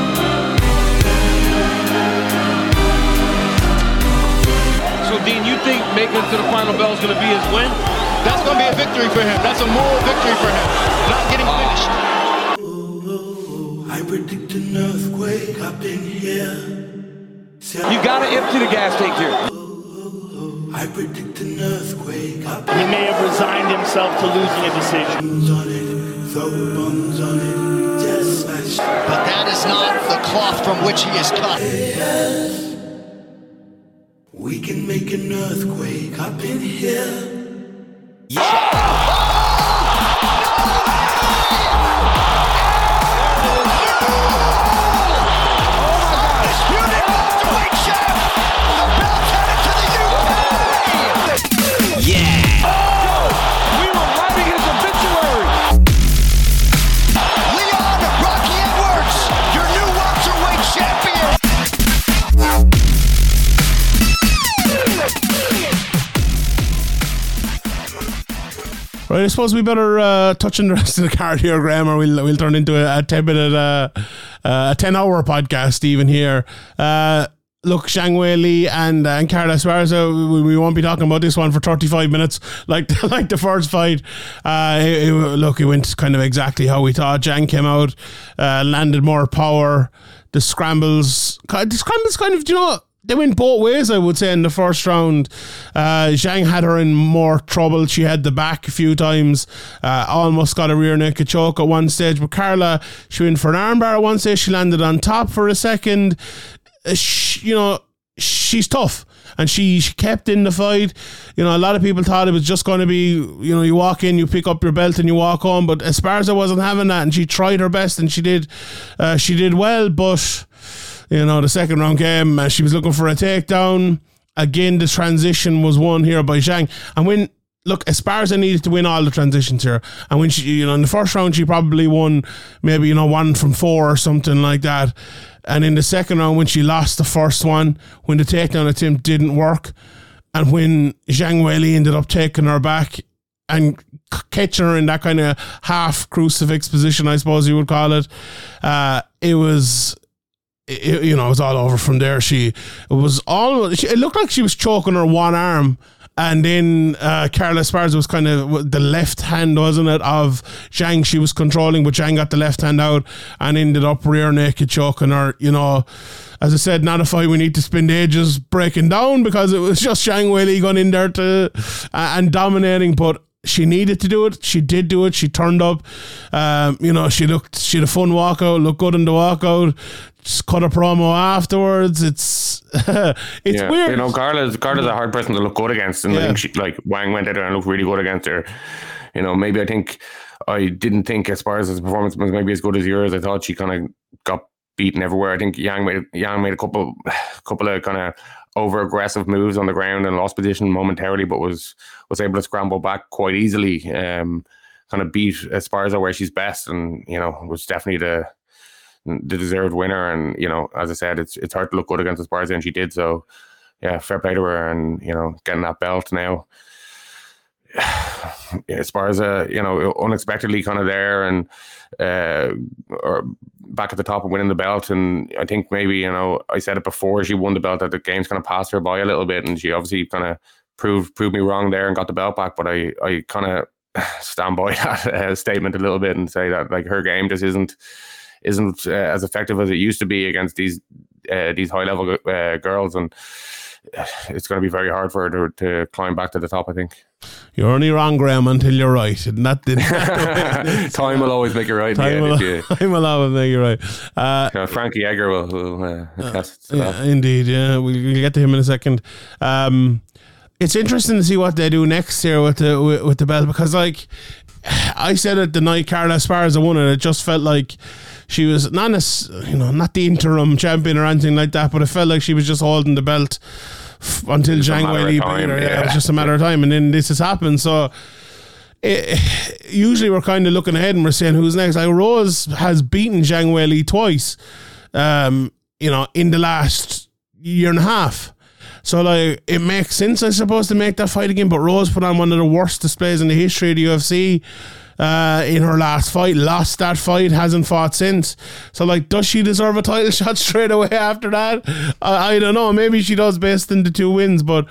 Dean, you think making it to the final bell is going to be his win? That's going to be a victory for him. That's a moral victory for him. Not getting finished. I predict an earthquake up in here. You got to empty the gas tank here. I predict an earthquake up He may have resigned himself to losing a decision. throw bombs on it, just. But that is not the cloth from which he is cut. We can make an earthquake up in here. We I suppose we better uh, touch on the rest of the card here, Graham, or we'll we'll turn into a, a ten minute, uh, uh, a ten hour podcast even here. Uh, look, Zhang Weili and uh, and Carla Esparza, we, we won't be talking about this one for thirty five minutes, like like the first fight. Uh, it, it- look, it went kind of exactly how we thought. Zhang came out, uh, landed more power. The scrambles, the scrambles, kind of, you know they went both ways, I would say, in the first round. Uh, Zhang had her in more trouble. She had the back a few times, uh, almost got a rear naked choke at one stage. But Carla, she went for an armbar at one stage. She landed on top for a second. Uh, sh you know, she's tough. and she, she kept in the fight. You know, a lot of people thought it was just going to be, you know, you walk in, you pick up your belt, and you walk home. But Esparza wasn't having that, and she tried her best, and she did, uh, she did well. But you know, the second round game, uh, she was looking for a takedown. Again, the transition was won here by Zhang, and when look, Esparza needed to win all the transitions here. And when she, you know, in the first round, she probably won maybe, you know, one from four or something like that. And in the second round, when she lost the first one, when the takedown attempt didn't work, and when Zhang Weili ended up taking her back and catching her in that kind of half crucifix position, I suppose you would call it, uh, it was. It, you know, it was all over from there. She was all. It looked like she was choking her one arm, and then uh, Carla Esparza was kind of the left hand, wasn't it, of Zhang she was controlling, but Zhang got the left hand out and ended up rear naked choking her. You know, as I said, not a fight we need to spend ages breaking down because it was just Zhang Weili going in there to uh, and dominating, but she needed to do it. She did do it. She turned up. Um, you know, she looked. She had a fun walkout. Looked good in the walkout. Just cut a promo afterwards. It's it's yeah. weird. You know, Carla's Carla's a hard person to look good against, and I think she like Wang went out there and looked really good against her. You know, maybe I think I didn't think as far as Esparza's performance was maybe as good as yours. I thought she kind of got beaten everywhere. I think Yang made Yang made a couple couple of kind of over aggressive moves on the ground and lost position momentarily, but was was able to scramble back quite easily. Um, kind of beat Esparza where she's best, and you know was definitely the the deserved winner. And you know, as I said, it's it's hard to look good against Esparza, and she did. So yeah, fair play to her, and you know, getting that belt now. Esparza, you know, unexpectedly kind of there and uh, or back at the top and winning the belt. And I think maybe you know, I said it before she won the belt that the game's kind of passed her by a little bit, and she obviously kind of proved proved me wrong there and got the belt back. But I I kind of stand by that uh, statement a little bit and say that like her game just isn't isn't uh, as effective as it used to be against these uh, these high level uh, girls and. It's going to be very hard for her to, to climb back to the top. I think. You're only wrong, Graham, until you're right. And that didn't. Time will always make you right. Time will, you- time will always make you right. Uh, uh, Frankie Edgar will, will uh, to yeah, indeed. Yeah, we'll, we'll get to him in a second. Um, it's interesting to see what they do next year with the with, with the belt because, like, I said it the night Carla Esparza won it. It just felt like she was not as you know not the interim champion or anything like that, but it felt like she was just holding the belt f- until It's Zhang Weili. Yeah, yeah. it was just a matter of time, and then this has happened. So. It, usually we're kind of looking ahead and we're saying who's next. Like Rose has beaten Zhang Weili twice, um, you know, in the last year and a half. So like it makes sense, I suppose, to make that fight again. But Rose put on one of the worst displays in the history of the UFC uh, in her last fight. Lost that fight, hasn't fought since. So like, does she deserve a title shot straight away after that? I, I don't know. Maybe she does based on the two wins, but.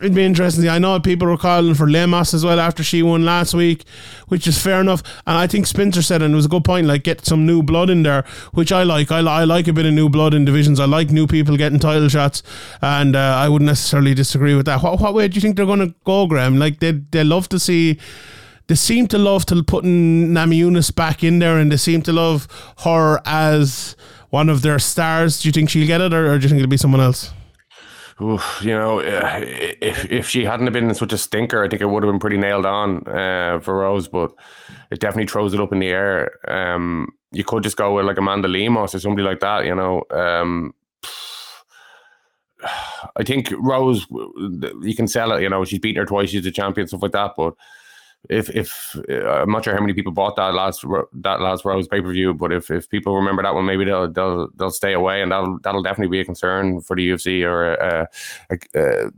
It'd be interesting. I know people were calling for Lemos as well after she won last week, which is fair enough. And I think Spencer said, and it was a good point, like get some new blood in there, which I like. I, I like a bit of new blood in divisions. I like new people getting title shots, and uh, I wouldn't necessarily disagree with that. What, what way do you think they're going to go, Graham? Like they they love to see. They seem to love to putting Nami back in there, and they seem to love her as one of their stars. Do you think she'll get it, or, or do you think it'll be someone else? Oof, you know, uh, if if she hadn't have been such a stinker, I think it would have been pretty nailed on uh, for Rose. But it definitely throws it up in the air. Um, you could just go with like Amanda Lemos or somebody like that. You know, um, I think Rose, you can sell it. You know, she's beaten her twice. She's a champion, stuff like that. But if if uh, I'm not sure how many people bought that last that last Rose pay per view, but if, if people remember that one, maybe they'll they'll they'll stay away, and that'll that'll definitely be a concern for the UFC or a a, a,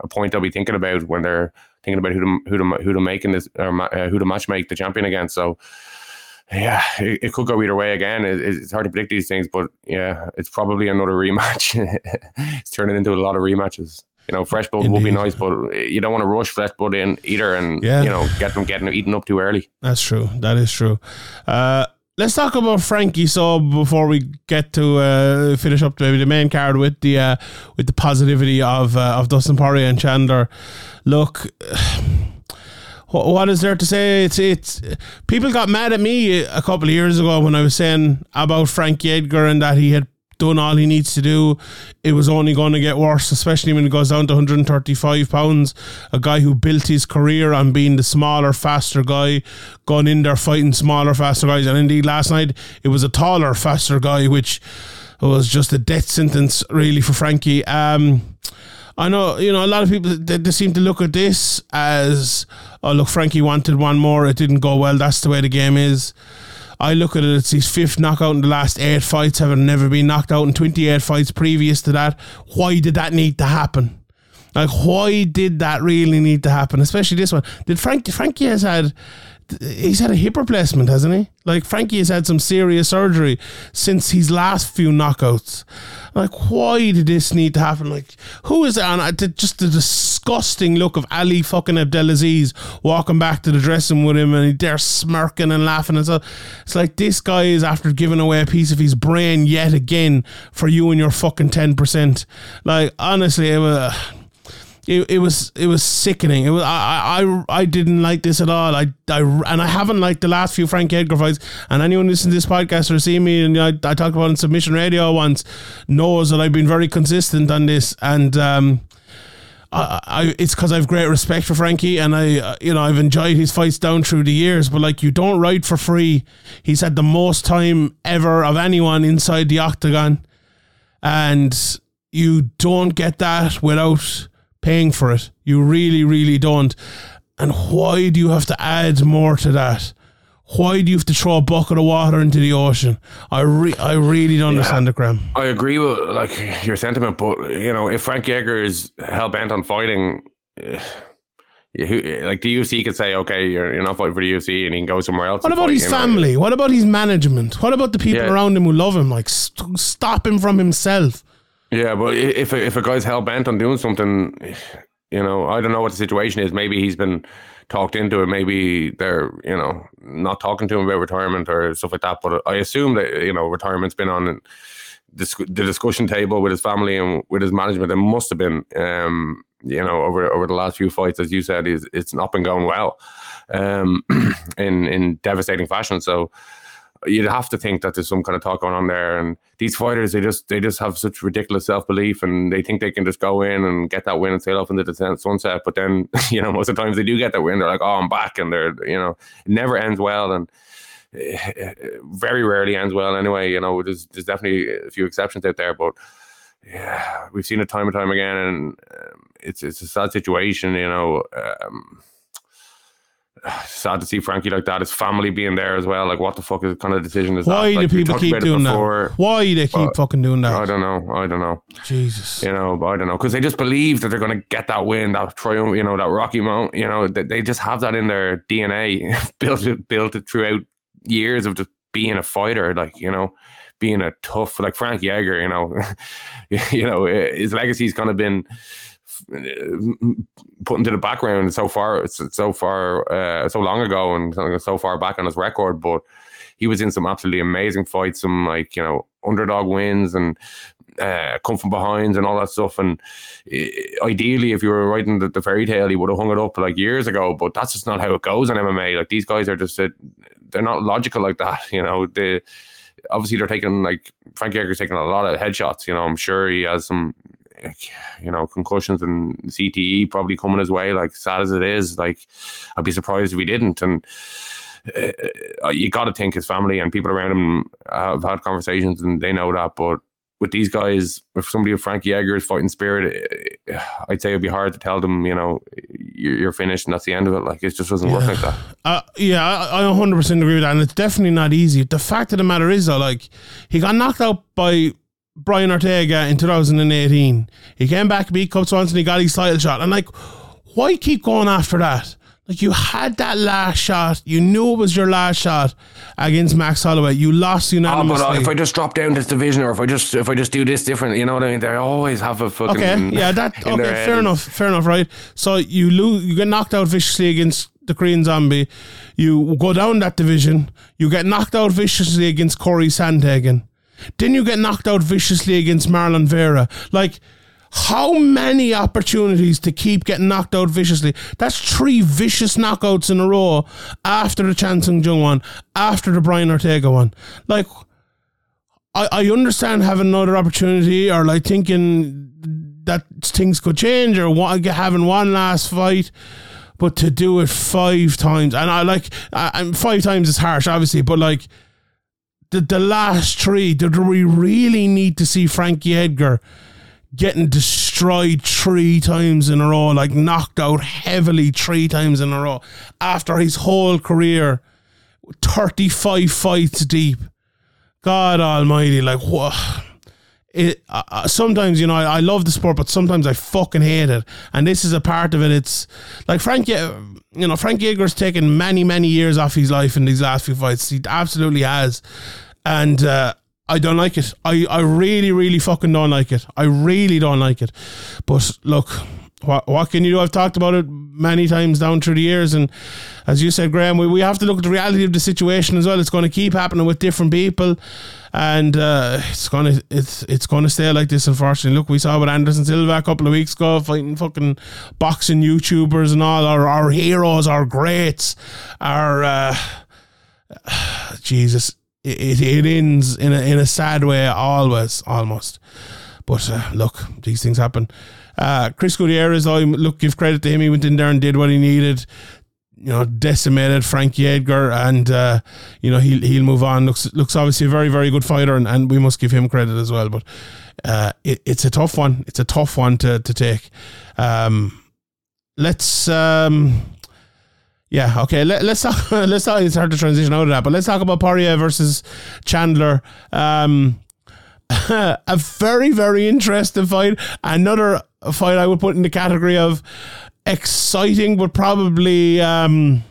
a point they'll be thinking about when they're thinking about who to who to who to make in this or uh, who to match make the champion against. So. Yeah, it, it could go either way again. It, it's hard to predict these things, but yeah, it's probably another rematch. it's turning into a lot of rematches. You know, fresh blood would be nice, but you don't want to rush fresh blood in either, and Yeah. you know, get them getting eaten up too early. That's true. That is true. Uh, let's talk about Frankie. So before we get to uh, finish up maybe the main card with the uh, with the positivity of uh, of Dustin Poirier and Chandler. Look, what, what is there to say? It's it's people got mad at me a couple of years ago when I was saying about Frankie Edgar and that he had done all he needs to do. It was only going to get worse, especially when he goes down to 135 pounds. A guy who built his career on being the smaller, faster guy, going in there fighting smaller, faster guys. And indeed, last night it was a taller, faster guy, which was just a death sentence, really, for Frankie. Um, I know, you know, a lot of people they, they seem to look at this as, oh, look, Frankie wanted one more. It didn't go well. That's the way the game is. I look at it, it's his fifth knockout in the last eight fights, having never been knocked out in 28 fights previous to that. Why did that need to happen? Like, why did that really need to happen? Especially this one. Did Frank, Frankie has had he's had a hip replacement, hasn't he? Like Frankie has had some serious surgery since his last few knockouts. Like, why did this need to happen? Like, who is it? And just the disgusting look of Ali fucking Abdelaziz walking back to the dressing with him, and they're smirking and laughing and stuff. It's like this guy is after giving away a piece of his brain yet again for you and your fucking ten percent. Like, honestly, it was it, it was it was sickening. It was I, I I didn't like this at all. I, I and I haven't liked the last few Frank Edgar fights. And anyone listening to this podcast or see me and I, I talked about in submission radio once knows that I've been very consistent on this. And um, I, I it's because I have great respect for Frankie and I uh, you know I've enjoyed his fights down through the years. But like you don't ride for free. He's had the most time ever of anyone inside the octagon, and you don't get that without paying for it. You really, really don't. And why do you have to add more to that? Why do you have to throw a bucket of water into the ocean? I re- I really don't yeah, understand it, Graham. I agree with like your sentiment, but you know, if Frank Edgar is hell bent on fighting, uh, like the UFC could say, okay, you're, you're not fighting for the UFC, and he can go somewhere else. What about his family? What about his management? What about the people yeah. around him who love him? Like, st- stop him from himself. Yeah, but if a, if a guy's hell bent on doing something, you know, I don't know what the situation is. Maybe he's been talked into it. Maybe they're you know not talking to him about retirement or stuff like that. But I assume that you know retirement's been on the discussion table with his family and with his management. It must have been, um, you know, over over the last few fights, as you said, is it's not been going well, um, in in devastating fashion. So you'd have to think that there's some kind of talk going on there. And these fighters, they just they just have such ridiculous self belief, and they think they can just go in and get that win and sail off into the sunset. But then, you know, most of the times they do get that win, they're like, "Oh, I'm back," and they're you know, it never ends well, and very rarely ends well. Anyway, you know, there's there's definitely a few exceptions out there, but yeah, we've seen it time and time again, and um, it's it's a sad situation. You know. Um, sad to see Frankie like that. His family being there as well. Like, what the fuck is kind of decision is Why that? Like, do people keep doing that? Why do they keep fucking doing that? I don't know. I don't know. Jesus. You know, I don't know because they just believe that they're going to get that win, that triumph. You know, that Rocky Mount. You know, they, they just have that in their DNA, built it, built it throughout years of just being a fighter. Like, you know. Being a tough, like Frankie Edgar, you know, you know, his legacy's kind of been put into the background so far so far uh, so long ago and so far back on his record but he was in some absolutely amazing fights some like you know underdog wins and uh, come from behind and all that stuff. And uh, ideally if you were writing the, the, fairy tale he would have hung it up like years ago but that's just not how it goes in MMA like these guys are just uh, they're not logical like that you know. They obviously they're taking like Frank Edgar's taking a lot of headshots you know. I'm sure he has some you know, concussions and CTE probably coming his way. Like sad as it is, like I'd be surprised if he didn't. And uh, you got to think his family and people around him have had conversations and they know that. But with these guys, if somebody of Frankie Edgar's fighting spirit, uh, I'd say it'd be hard to tell them, you know, you're finished and that's the end of it. Like it just doesn't yeah. work like that. Uh, yeah, I, I 100% agree with that, and it's definitely not easy. The fact of the matter is, though, like he got knocked out by Brian Ortega in 2018. He came back, beat Cub Swanson, he got his title shot. And like, why keep going after that? Like you had that last shot, you knew it was your last shot against Max Holloway. You lost unanimously. Oh, but uh, if I just drop down this division, or if I just if I just do this differently, you know what I mean? They always have a fucking okay, yeah, that okay, fair enough, fair enough, right? So you lose, you get knocked out viciously against the Korean Zombie. You go down that division. You get knocked out viciously against Corey Sandhagen. Then you get knocked out viciously against Marlon Vera. Like, how many opportunities to keep getting knocked out viciously? That's three vicious knockouts in a row after the Chan Sung Jung one, after the Brian Ortega one. Like, I, I understand having another opportunity or like thinking that things could change or having one last fight. But to do it five times, and I like, I, I'm- five times is harsh, obviously, but like the, the last three, did we really need to see Frankie Edgar getting destroyed three times in a row, like knocked out heavily three times in a row after his whole career, 35 fights deep? God Almighty, like what? It, uh, sometimes you know I, I love the sport, but sometimes I fucking hate it, and this is a part of it. It's like Frankie, you know, Frankie Edgar's taken many many years off his life in these last few fights. He absolutely has, and uh, I don't like it. I I really really fucking don't like it. I really don't like it. But look, what what can you do? I've talked about it many times down through the years, and as you said, Graham, we, we have to look at the reality of the situation as well. It's going to keep happening with different people, and uh, it's gonna it's it's gonna stay like this. Unfortunately, look, we saw with Anderson Silva a couple of weeks ago fighting fucking boxing YouTubers and all. Our our heroes, our greats, our uh, Jesus. It, it, it ends in a in a sad way always almost. But uh, look, these things happen. Uh, Chris Gutierrez, I look, give credit to him. He went in there and did what he needed. You know, decimated Frankie Edgar, and uh, you know he'll he'll move on. looks looks obviously a very very good fighter, and, and we must give him credit as well. But uh, it, it's a tough one. It's a tough one to to take. Um, let's um, yeah, okay. Let, let's talk. Let's talk. It's hard to transition out of that, but let's talk about Poirier versus Chandler. Um, a very, very interesting fight. Another fight I would put in the category of exciting, but probably um,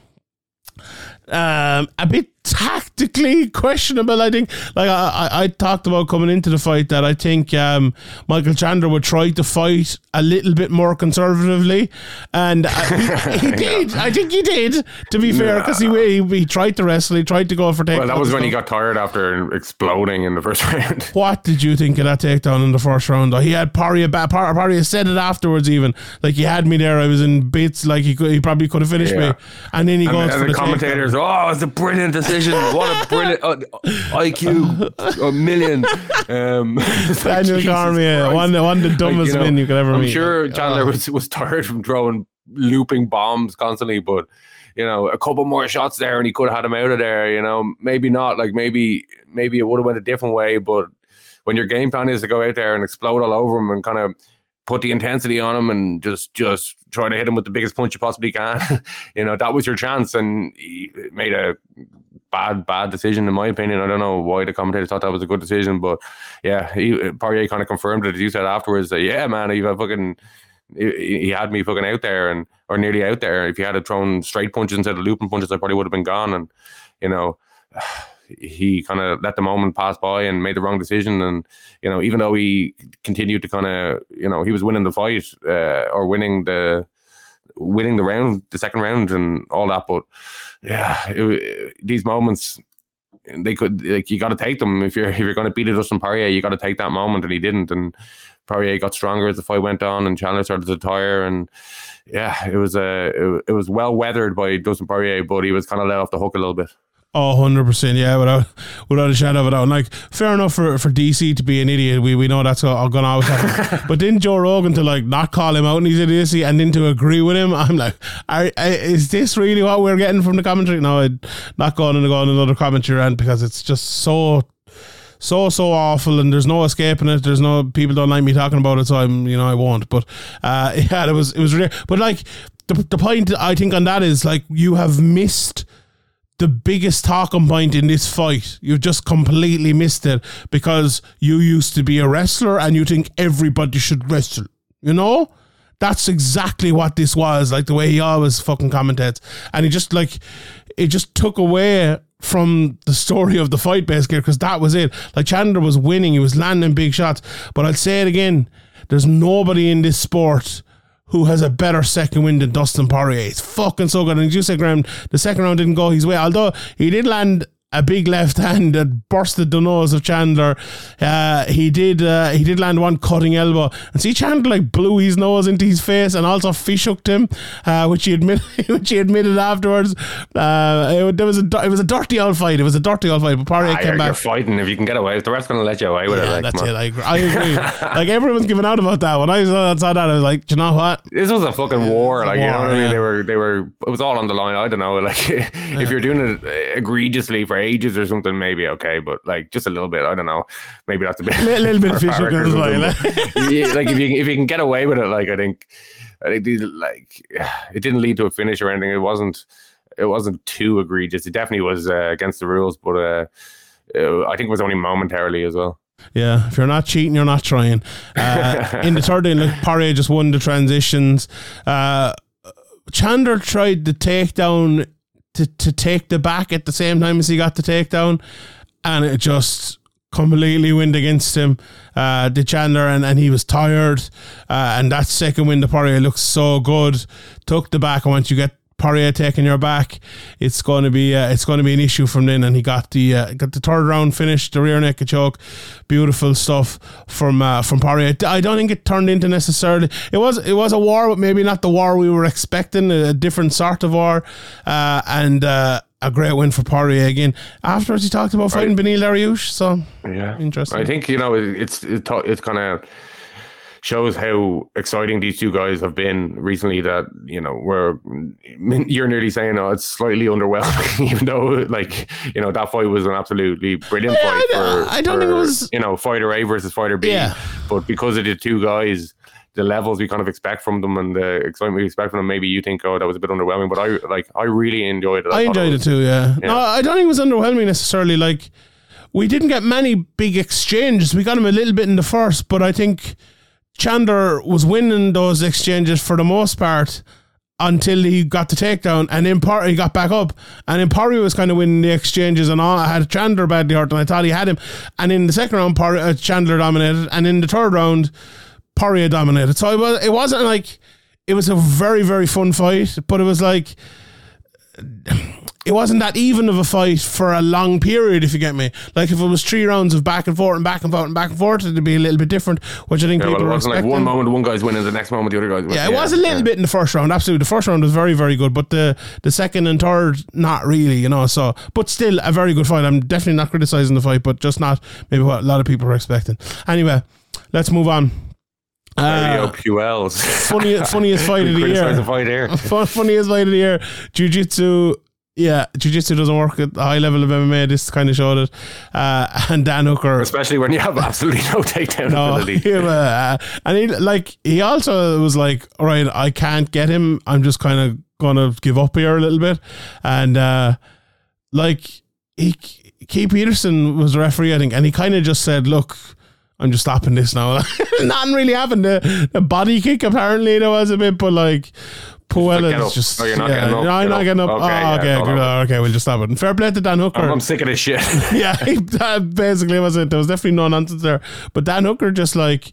um, a bit tactically questionable. I think, like I, I, I talked about coming into the fight, that I think um, Michael Chandler would try to fight a little bit more conservatively, and uh, he, he did. I think he did. To be fair, because he, he he tried to wrestle, he tried to go for takedown. Well, that was when he got tired after exploding in the first round. What did you think of that takedown in the first round? Though he had Poirier back. Par- Poirier said it afterwards, even like he had me there. I was in bits. Like he could, he probably could have finished Yeah. me, and then he And, goes and for the, the commentators, oh, it's a brilliant decision. What a brilliant uh, IQ, a million. Um, like, Daniel Cormier, one, one of the Like, dumbest you know, men you could ever I'm meet. sure Chandler Oh. was, was tired from throwing looping bombs constantly, but you know, a couple more shots there and he could have had him out of there. You know, maybe not. Like maybe maybe it would have went a different way. But when your game plan is to go out there and explode all over him and kind of put the intensity on him and just just try to hit him with the biggest punch you possibly can, you know, that was your chance. And he made a bad bad decision in my opinion. I don't know why the commentators thought that was a good decision, but yeah, he, Poirier kind of confirmed it. As you said afterwards, that yeah, man, he fucking he, he had me fucking out there and or nearly out there. If he had thrown straight punches instead of looping punches, I probably would have been gone. And you know, he kind of let the moment pass by and made the wrong decision. And you know, even though he continued to kind of you know he was winning the fight uh, or winning the winning the round, the second round, and all that, but yeah, it, these moments they could like you got to take them if you're if you're going to beat a Dustin Poirier, you got to take that moment, and he didn't. And Poirier got stronger as the fight went on, and Chandler started to tire, and yeah, it was a it, it was well weathered by Dustin Poirier, but he was kind of let off the hook a little bit. Oh, 100%. Yeah, without without a shadow of a doubt. Like, fair enough for, for DC to be an idiot. We we know that's all going to always happen. but then Joe Rogan to, like, not call him out in his idiocy and then to agree with him, I'm like, are, is this really what we're getting from the commentary? No, I'd not going to go on another commentary rant because it's just so so so awful and there's no escaping it there's no people don't like me talking about it so i'm you know i won't but uh yeah it was it was really but like the, the point i think on that is like you have missed the biggest talking point in this fight. You've just completely missed it because you used to be a wrestler and you think everybody should wrestle. You know? That's exactly what this was, like the way he always fucking commentates. And he just like it just took away from the story of the fight basically because that was it. Like Chandler was winning, he was landing big shots. But I'll say it again, there's nobody in this sport who has a better second win than Dustin Poirier. It's fucking so good. And you said, Graham, the second round didn't go his way. Although he did land a big left hand that bursted the nose of Chandler. Uh, he did uh, he did land one cutting elbow, and see Chandler like blew his nose into his face and also fish hooked him, uh, which he admitted which he admitted afterwards. Uh, it, there was a it was a dirty old fight. It was a dirty old fight, but Poirier Ah, came you're, back. you're fighting if you can get away. The ref's going to let you away with it, Yeah, like, that's come it. I agree. Like everyone's giving out about that. When I saw, saw that, I was like, "Do you know what? This was a fucking war, a like you know war, what I mean. They were, they were. It was all on the line. I don't know, like if you're doing it egregiously for ages or something, maybe okay, but like just a little bit. I don't know. Maybe that's a bit, A little bit of fish barbaric hooking or as well, something, yeah, like if you if you can get away with it, like I think, I think these, like it didn't lead to a finish or anything. It wasn't. It wasn't too egregious. It definitely was uh, against the rules, but uh, uh, I think it was only momentarily as well. Yeah, if you're not cheating, you're not trying. Uh, in the third day, look, Poirier just won the transitions. Uh, Chandler tried the takedown to, to take the back at the same time as he got the takedown, and it just completely went against him. Uh, the Chandler, and, and he was tired. Uh, and that second win, the Poirier looks so good. Took the back, and once you get Poirier taking your back, it's going to be uh, it's going to be an issue from then. And he got the uh, got the third round finished, the rear naked choke, beautiful stuff from uh, from Poirier. I don't think it turned into necessarily it was it was a war, but maybe not the war we were expecting. A, different sort of war, uh, and uh, a great win for Poirier again. Afterwards, he talked about fighting Beneil Dariush. So Yeah, interesting. I think you know it- it's it, it's kind of shows how exciting these two guys have been recently. That you know we're you're nearly saying oh it's slightly underwhelming, even though like you know that fight was an absolutely brilliant Yeah, fight. I don't- for, I don't think it for, was- you know fighter A versus fighter B. Yeah. but because of the two guys. The levels we kind of expect from them and the excitement we expect from them, maybe you think, oh, that was a bit underwhelming. But I like, I really enjoyed it. I thought enjoyed it was- too. Yeah. Yeah. No, I don't think it was underwhelming necessarily. Like we didn't get many big exchanges. We got him a little bit in the first, but I think Chandler was winning those exchanges for the most part until he got the takedown, and then he got back up, and Poirier was kind of winning the exchanges, and all. I had Chandler badly hurt, and I thought he had him, and in the second round, uh, Chandler dominated, and in the third round, Poirier dominated. So it was it wasn't like it was a very very fun fight, but it was like it wasn't that even of a fight for a long period, if you get me. Like if it was three rounds of back and forth and back and forth and back and forth, it'd be a little bit different, which I think Yeah, well, people it were wasn't like one moment one guy's winning, the next moment the other guy's winning. Yeah, it was a little bit in the first round. Absolutely, the first round was very, very good, but the the second and third, not really. You know, so but still a very good fight. I'm definitely not criticizing the fight, but just not maybe what a lot of people were expecting. Anyway, let's move on. Uh, Puelles. funny, funniest fight of the year. the fight here. Funniest fight of the year. Jiu Jitsu. Yeah, Jiu Jitsu doesn't work at the high level of MMA. This kind of showed it. Uh, and Dan Hooker. Especially when you have absolutely no takedown No, ability. yeah, uh, and he like he also was like, all right, I can't get him. I'm just kind of gonna give up here a little bit, and uh, like he, Keith Peterson was the referee, I think, and he kind of just said, look. I'm just stopping this now. Nothing really happened. The, the body kick apparently there was a bit, but like Puelles is just. Oh, you're not yeah, getting up. No, I'm not getting up. Okay, oh, yeah, okay, on. Oh, okay, we'll just stop it. And fair play to Dan Hooker. I'm, I'm sick of this shit. yeah, that uh, basically was it. There was definitely no nonsense there. But Dan Hooker just like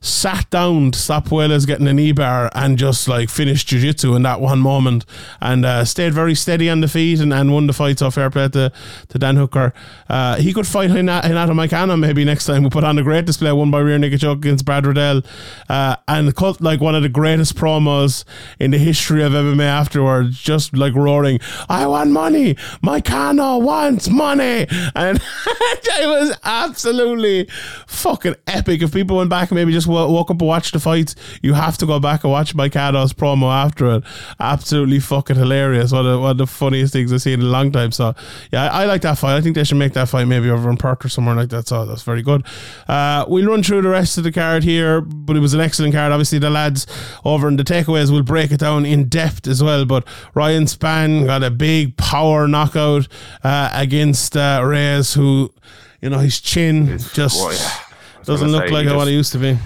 sat down to stop Puelles getting a knee bar and just like finished jiu-jitsu in that one moment and uh, stayed very steady on the feet and, and won the fight. So fair play to, to Dan Hooker. Uh, he could fight Hina- Renato Moicano maybe next time. We put on a great display, won by rear naked choke against Brad Riddell uh, and cut like one of the greatest promos in the history of MMA afterwards, just like roaring, I want money. Moicano wants money. And it was absolutely fucking epic. If people went back maybe just woke up and watched the fights, you have to go back and watch Moicano's promo after it. Absolutely fucking hilarious. One of, one of the funniest things I've seen in a long time. So, yeah, I, I like that fight. I think they should make that fight maybe over in Perth or somewhere like that. So, that's very good. Uh, we'll run through the rest of the card here, but it was an excellent card. Obviously, the lads over in the takeaways will break it down in depth as well. But Ryan Spann got a big power knockout uh, against uh, Reyes, who, you know, his chin just well, yeah. Doesn't look like what it used to be.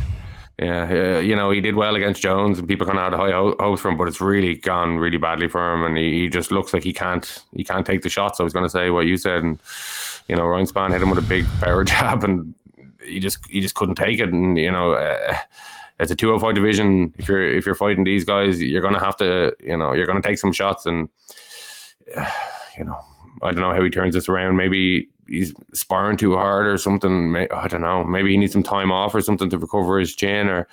Yeah, uh, you know, he did well against Jones, and people kind of had high hopes for him, but it's really gone really badly for him, and he, he just looks like he can't he can't take the shots. I was going to say what you said, and you know, Ryan Spann hit him with a big power jab, and he just he just couldn't take it, and you know. Uh, it's a 205 division. If you're if you're fighting these guys, you're gonna have to, you know, you're gonna take some shots, and you know, I don't know how he turns this around. Maybe he's sparring too hard or something. I don't know. Maybe he needs some time off or something to recover his chin, or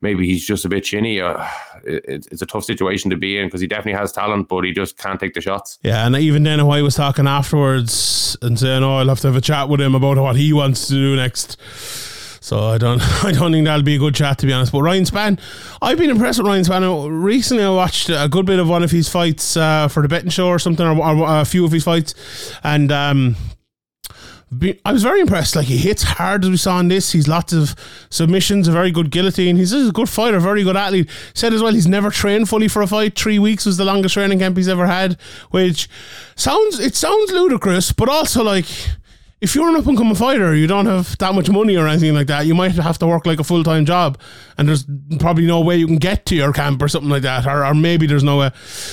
maybe he's just a bit chinny. Uh, it, it's- a tough situation to be in because he definitely has talent, but he just can't take the shots. Yeah, and even then, I was talking afterwards and saying, "Oh, I'll have to have a chat with him about what he wants to do next." So I don't, I don't think that'll be a good chat to be honest. But Ryan Spann, I've been impressed with Ryan Spann. Uh, Recently, I watched a good bit of one of his fights uh, for the betting show or something, or, or a few of his fights, and um, I was very impressed. Like he hits hard as we saw in this. He's lots of submissions, a very good guillotine. He's a good fighter, very good athlete. Said as well, he's never trained fully for a fight. Three weeks was the longest training camp he's ever had, which sounds it sounds ludicrous, but also like if you're an up and coming fighter, you don't have that much money or anything like that. You might have to work like a full time job, and there's probably no way you can get to your camp or something like that, or, or maybe there's no way.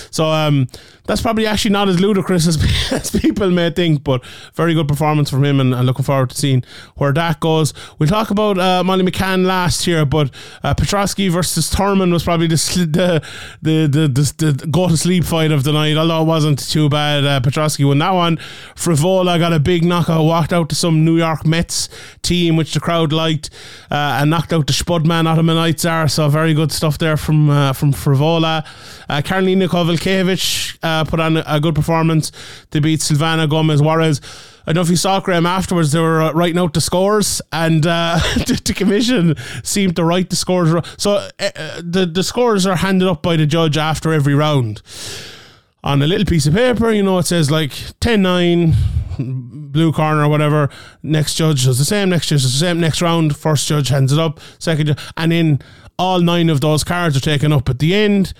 So um, that's probably actually not as ludicrous as, as people may think, but very good performance from him, and, and looking forward to seeing where that goes. We'll talk about uh, Molly McCann last year, but uh, Petroski versus Turman was probably the the, the, the, the, the go to sleep fight of the night, although it wasn't too bad. Uh, Petroski won that one. Frevola got a big knockout, walked out to some New York Mets team, which the crowd liked, uh, and knocked out the Spudman out of Menaitzar. So very good stuff there from uh, from Frevola. Uh, Karolina Kowalkiewicz uh, put on a, good performance to beat Silvana Gomez Juarez. I don't know if you saw Graham afterwards. They were uh, writing out the scores, and uh, the, commission seemed to write the scores. So uh, uh, the the scores are handed up by the judge after every round on a little piece of paper. You know, it says like 10-9, blue corner or whatever. Next judge does the same. Next judge does the same. Next round, first judge hands it up. Second, and then all nine of those cards are taken up at the end.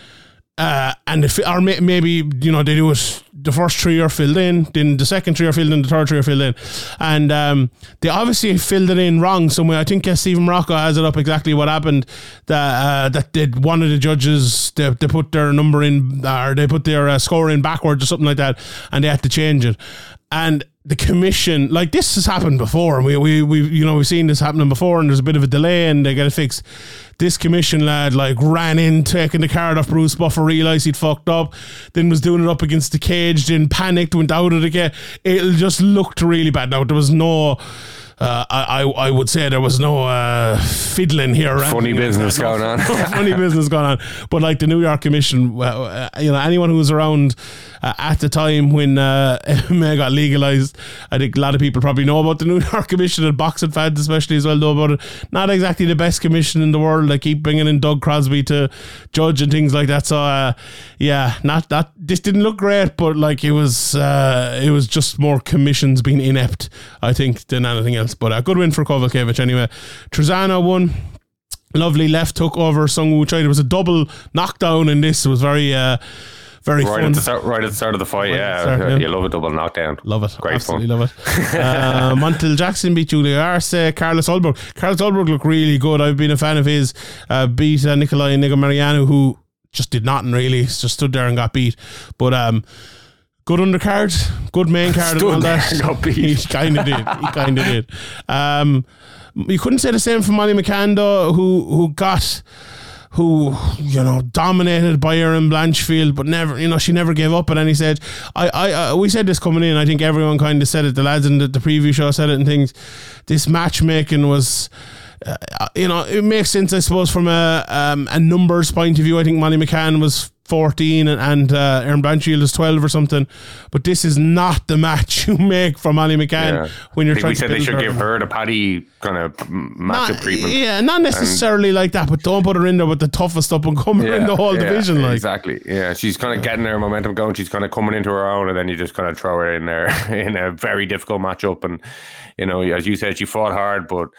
Uh, and if or may, maybe you know they do it. The first three are filled in, then the second three are filled in, the third three are filled in, and um, they obviously filled it in wrong somewhere. I think uh, Stephen Marrocco has it up exactly what happened. That uh, that did one of the judges they, they put their number in or they put their uh, score in backwards or something like that, and they had to change it. And the commission, like this has happened before. And we we we you know we've seen this happening before, and there's a bit of a delay, and they get it fixed. This commission lad like ran in, taking the card off Bruce Buffer, realised he'd fucked up, then was doing it up against the cage, then panicked, went out of the cage. It just looked really bad. Now there was no. Uh, I, I would say there was no uh, fiddling here. Funny business going on. funny business going on. But like the New York Commission, well, uh, you know, anyone who was around uh, at the time when uh, MMA got legalized, I think a lot of people probably know about the New York Commission and boxing fans especially as well know about it. Not exactly the best commission in the world. They keep bringing in Doug Crosby to judge and things like that. So uh, yeah, not that this didn't look great, but like it was, uh, it was just more commissions being inept, I think, than anything else. But a good win for Kowalkiewicz anyway. Trizano won. Lovely left hook over Sung Woo Choi. There was a double knockdown in this. It was very, uh, very Right fun. at the start, right at the start of the fight, Right yeah, the start, yeah. you love a double knockdown. Love it. Great Absolutely fun. love it. Uh, Montel Jackson beat Julio Arce. Carlos Ulberg. Carlos Ulberg looked really good. I've been a fan of his. Uh, beat uh, Nikolai Negumereanu, who just did nothing really. Just stood there and got beat. But um, good undercard, good main card, and all that. got beat. He kind of did. He kind of did. Um, you couldn't say the same for Molly McCann though, who who got who you know dominated by Erin Blanchfield, but never you know she never gave up at any stage. I, I, I we said this coming in. I think everyone kind of said it. The lads in the, the preview show said it and things. This matchmaking was. Uh, you know, it makes sense, I suppose, from a um, a numbers point of view. I think Molly McCann was 14 and, and uh, Erin is 12 or something. But this is not the match you make for Molly McCann Yeah. when you're I think trying we to said they should her. give her the Paddy kind of matchup Not- treatment. Yeah, not necessarily like that, but don't put her in there with the toughest up and comer in the whole yeah, division. Like, exactly. Yeah, she's kind of getting her momentum going. She's kind of coming into her own, and then you just kind of throw her in there in a very difficult matchup. And you know, as you said, she fought hard, but.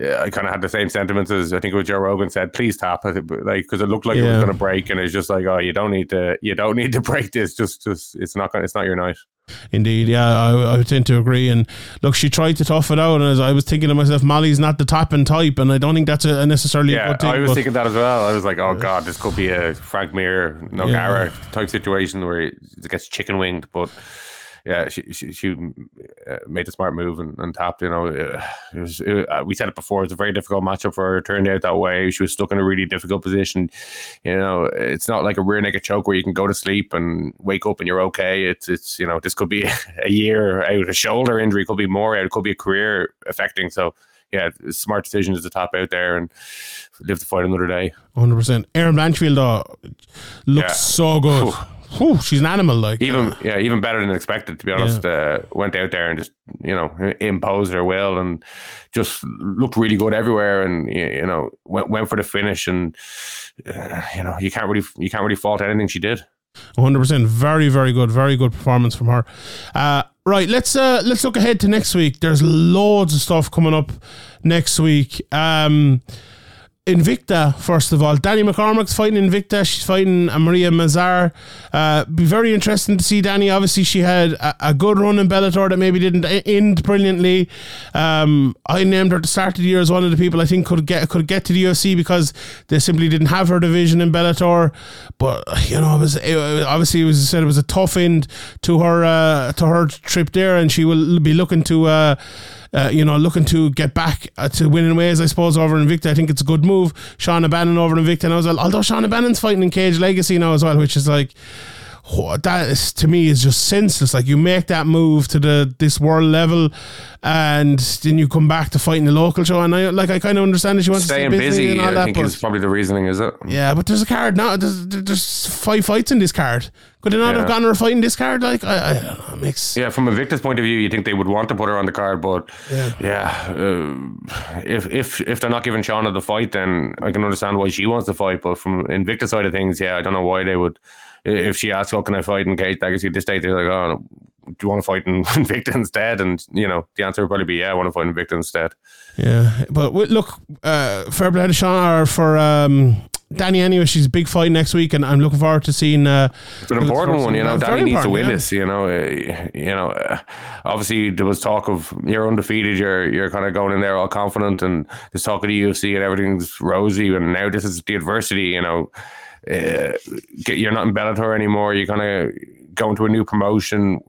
Yeah, I kind of had the same sentiments as I think what Joe Rogan said. Please tap it, like because it looked like it was going to break, and it's just like, oh, you don't need to, you don't need to break this. Just, just it's not, gonna, it's not your night. Indeed, yeah, I, I tend to agree. And look, she tried to tough it out, and as I was thinking to myself, Molly's not the tapping type, and I don't think that's a, necessarily a Yeah, good thing. I was thinking that as well. I was like, oh god, this could be a Frank Mir, Nogueira type situation where it gets chicken winged. But yeah, she she, she uh, made the smart move and, and tapped. You know, uh, it was it, uh, we said it before. It's a very difficult matchup for her. It turned out that way. She was stuck in a really difficult position. You know, it's not like a rear naked choke where you can go to sleep and wake up and you're okay. It's it's you know this could be a year out, a shoulder injury could be more out, it could be a career affecting. So yeah, smart decision is to tap out there and live to fight another day. Hundred percent. Erin Blanchfield though looks Yeah. so good. Whew, she's an animal. Like even yeah, even better than expected. To be honest, uh, went out there and just you know imposed her will and just looked really good everywhere. And you know went went for the finish and uh, you know you can't really you can't really fault anything she did. hundred percent. Very, very good. Very good performance from her. Uh, right, let's uh, let's look ahead to next week. There's loads of stuff coming up next week. Um, Invicta, first of all. Danny McCormack's fighting Invicta. She's fighting Maria Mazar. Uh, be very interesting to see Danny. Obviously, she had a, a good run in Bellator that maybe didn't end brilliantly. Um, I named her the start the year as one of the people I think could get could get to the UFC because they simply didn't have her division in Bellator. But you know, it was it, obviously it was said it was a tough end to her uh, to her trip there, and she will be looking to. Uh, uh, you know, looking to get back uh, to winning ways, I suppose, over Invicta. I think it's a good move. Shauna Bannon over Invicta now as well. Although Shauna Bannon's fighting in Cage Legacy now as well, which is like, that is, to me is just senseless. Like you make that move to the this world level, and then you come back to fighting the local show. And I like I kind of understand that she wants Staying to stay busy, and all I that, think, but is probably the reasoning. Is it? yeah, but there's a card now. There's, there's five fights in this card. Could they not Yeah. have gotten her a fight in this card? Like I, I don't know. It makes Yeah, from Invicta's point of view, you think they would want to put her on the card, but yeah, uh, if if if they're not giving Shauna the fight, then I can understand why she wants to fight. But from Invicta side of things, yeah, I don't know why they would. If she asks, "Oh, can I fight in Cage Legacy?" at this stage, they're like, "Oh, do you want to fight in Invicta instead?" And you know, the answer would probably be, "Yeah, I want to fight in Invicta instead." Yeah, but w- look, uh, fair play to Sean or for um, Danny anyway. She's a big fight next week, and I'm looking forward to seeing. Uh, It's an important one, you know. Danny needs to win yeah. this, you know. Uh, you know, uh, obviously there was talk of you're undefeated, you're you're kind of going in there all confident, and there's talk of the UFC and everything's rosy, and now this is the adversity, you know. Uh, get, you're not in Bellator anymore. You're kind of going to a new promotion,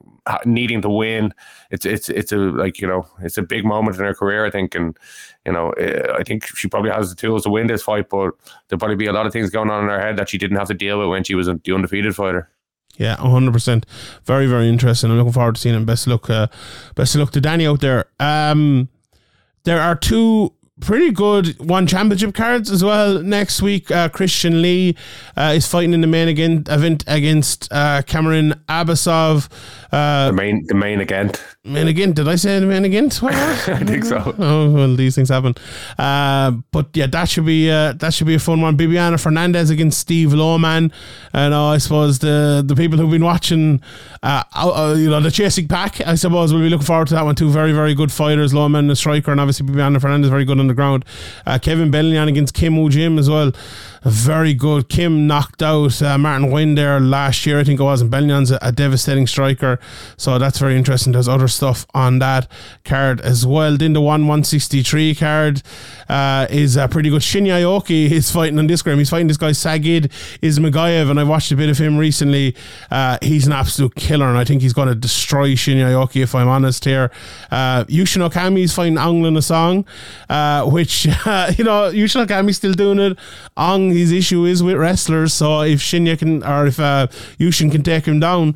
needing to win. It's it's it's a like you know it's a big moment in her career, I think, and you know uh, I think she probably has the tools to win this fight, but there'll probably be a lot of things going on in her head that she didn't have to deal with when she was the undefeated fighter. Yeah, hundred percent. Very, very interesting. I'm looking forward to seeing him. Best of luck. Uh, best of luck to Danny out there. Um, there are two pretty good one championship cards as well next week. Uh, Christian Lee uh, is fighting in the main again, event against uh, Kiamrian Abbasov. Uh, the main, the main event. Main again? Did I say the main again? What was it? I think so. Oh well, these things happen. Uh, but yeah, that should be uh, that should be a fun one. Bibiano Fernandes against Steve Loman, and I suppose the the people who've been watching, uh, uh, you know, the chasing pack, I suppose we'll be looking forward to that one too. Very very good fighters. Loman, the striker, and obviously Bibiano Fernandes very good on the ground. Uh, Kevin Belingon against Kim Jim as well. Very good. Kim knocked out uh, Martin Nguyen there last year, I think it was, and Belingon's a, a devastating striker. So that's very interesting. There's other stuff on that card as well. Then the 1 163 card uh, is uh, pretty good. Shinya Aoki is fighting on this ground. He's fighting this guy, Sagid Ismagayev, and I watched a bit of him recently. Uh, he's an absolute killer, and I think he's going to destroy Shinya Aoki, if I'm honest here. Uh, Yushin Okami is fighting Ong Song, uh, which, you know, Yushin Okami's still doing it. His issue is with wrestlers, so if Shinya can, or if uh, Yushin can take him down,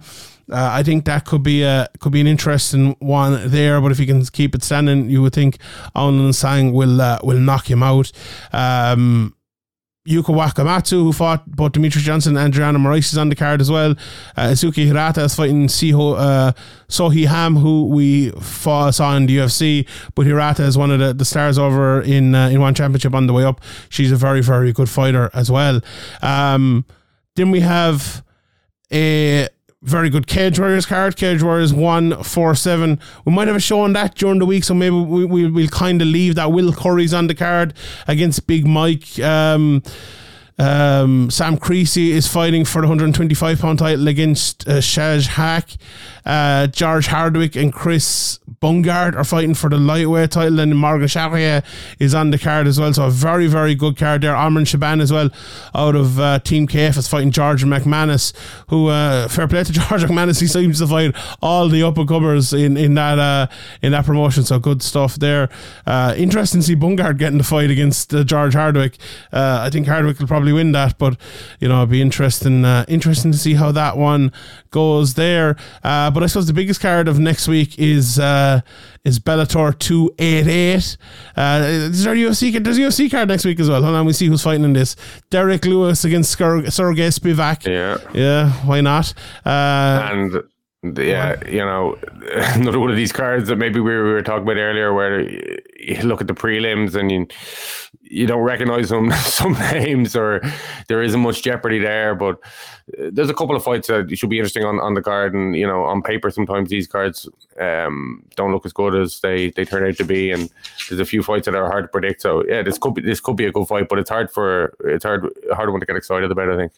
uh, I think that could be a could be an interesting one there. But if he can keep it standing, you would think Aung Sang will uh, will knock him out. Um, Yuya Wakamatsu, who fought both Demetrious Johnson and Adriano Moraes, is on the card as well. Uh, Hirata is fighting Siho, uh, Sohi Ham, who we fought, saw in the UFC. But Hirata is one of the, the stars over in uh, in one championship on the way up. She's a very, very good fighter as well. Um, then we have a very good Cage Warriors card. Cage Warriors 147. We might have a show on that during the week, so maybe we, we, we'll kind of leave that. Will Curry's on the card against Big Mike. Um, Um, Sam Creasy is fighting for the 125 pound title against uh, Shaj Haque. Uh, George Hardwick and Chris Bungard are fighting for the lightweight title, and Morgan Charrier is on the card as well. So a very, very good card there. Amran Shaban as well, out of uh, Team KF, is fighting George McManus. Who uh, fair play to George McManus, he seems to fight all the up and comers in in that uh, in that promotion. So good stuff there. Uh, interesting to see Bungard getting the fight against George Hardwick. I think Hardwick will probably win that, but you know, it'd be interesting uh, interesting to see how that one goes there. Uh, but I suppose the biggest card of next week is uh, is Bellator two eight eight. Uh, is there a UFC? There's a UFC card next week as well. Hold on, we see who's fighting in this. Derrick Lewis against Sergey Spivak. Yeah, yeah. Why not? Uh, and yeah, you know, another one of these cards that maybe we were talking about earlier, where you look at the prelims and you you don't recognize some some names, or there isn't much jeopardy there. But uh, there's a couple of fights that should be interesting on, on the card, and you know, on paper, sometimes these cards um, don't look as good as they, they turn out to be, and there's a few fights that are hard to predict. So yeah, this could be this could be a good fight, but it's hard for it's hard hard one to get excited about. I think.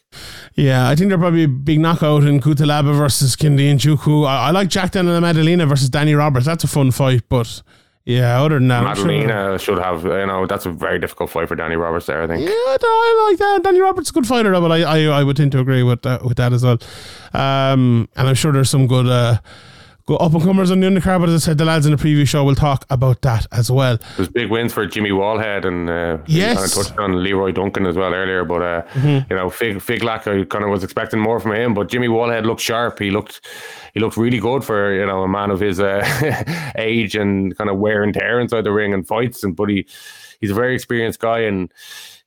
Yeah, I think there'll probably be a big knockout in Cutelaba versus Kindi Nzechukwu. I, I like Jack Della Maddalena versus Danny Roberts. That's a fun fight, but. Yeah, other than that, Maddalena sure. should have. You know, that's a very difficult fight for Danny Roberts there. I think. Yeah, I like that. Danny Roberts is a good fighter, but I, I, I would tend to agree with that, with that as well. Um, and I'm sure there's some good. Uh, go up and comers on the undercard. But as I said, the lads in the previous show will talk about that as well. There's big wins for Jimmy Wallhead and uh, yes, kind of touched on Leroy Duncan as well earlier. But uh, mm-hmm. you know, Fig Figlak, I kind of was expecting more from him, but Jimmy Wallhead looked sharp. He looked he looked really good for you know a man of his uh, age and kind of wear and tear inside the ring and fights. And but he he's a very experienced guy and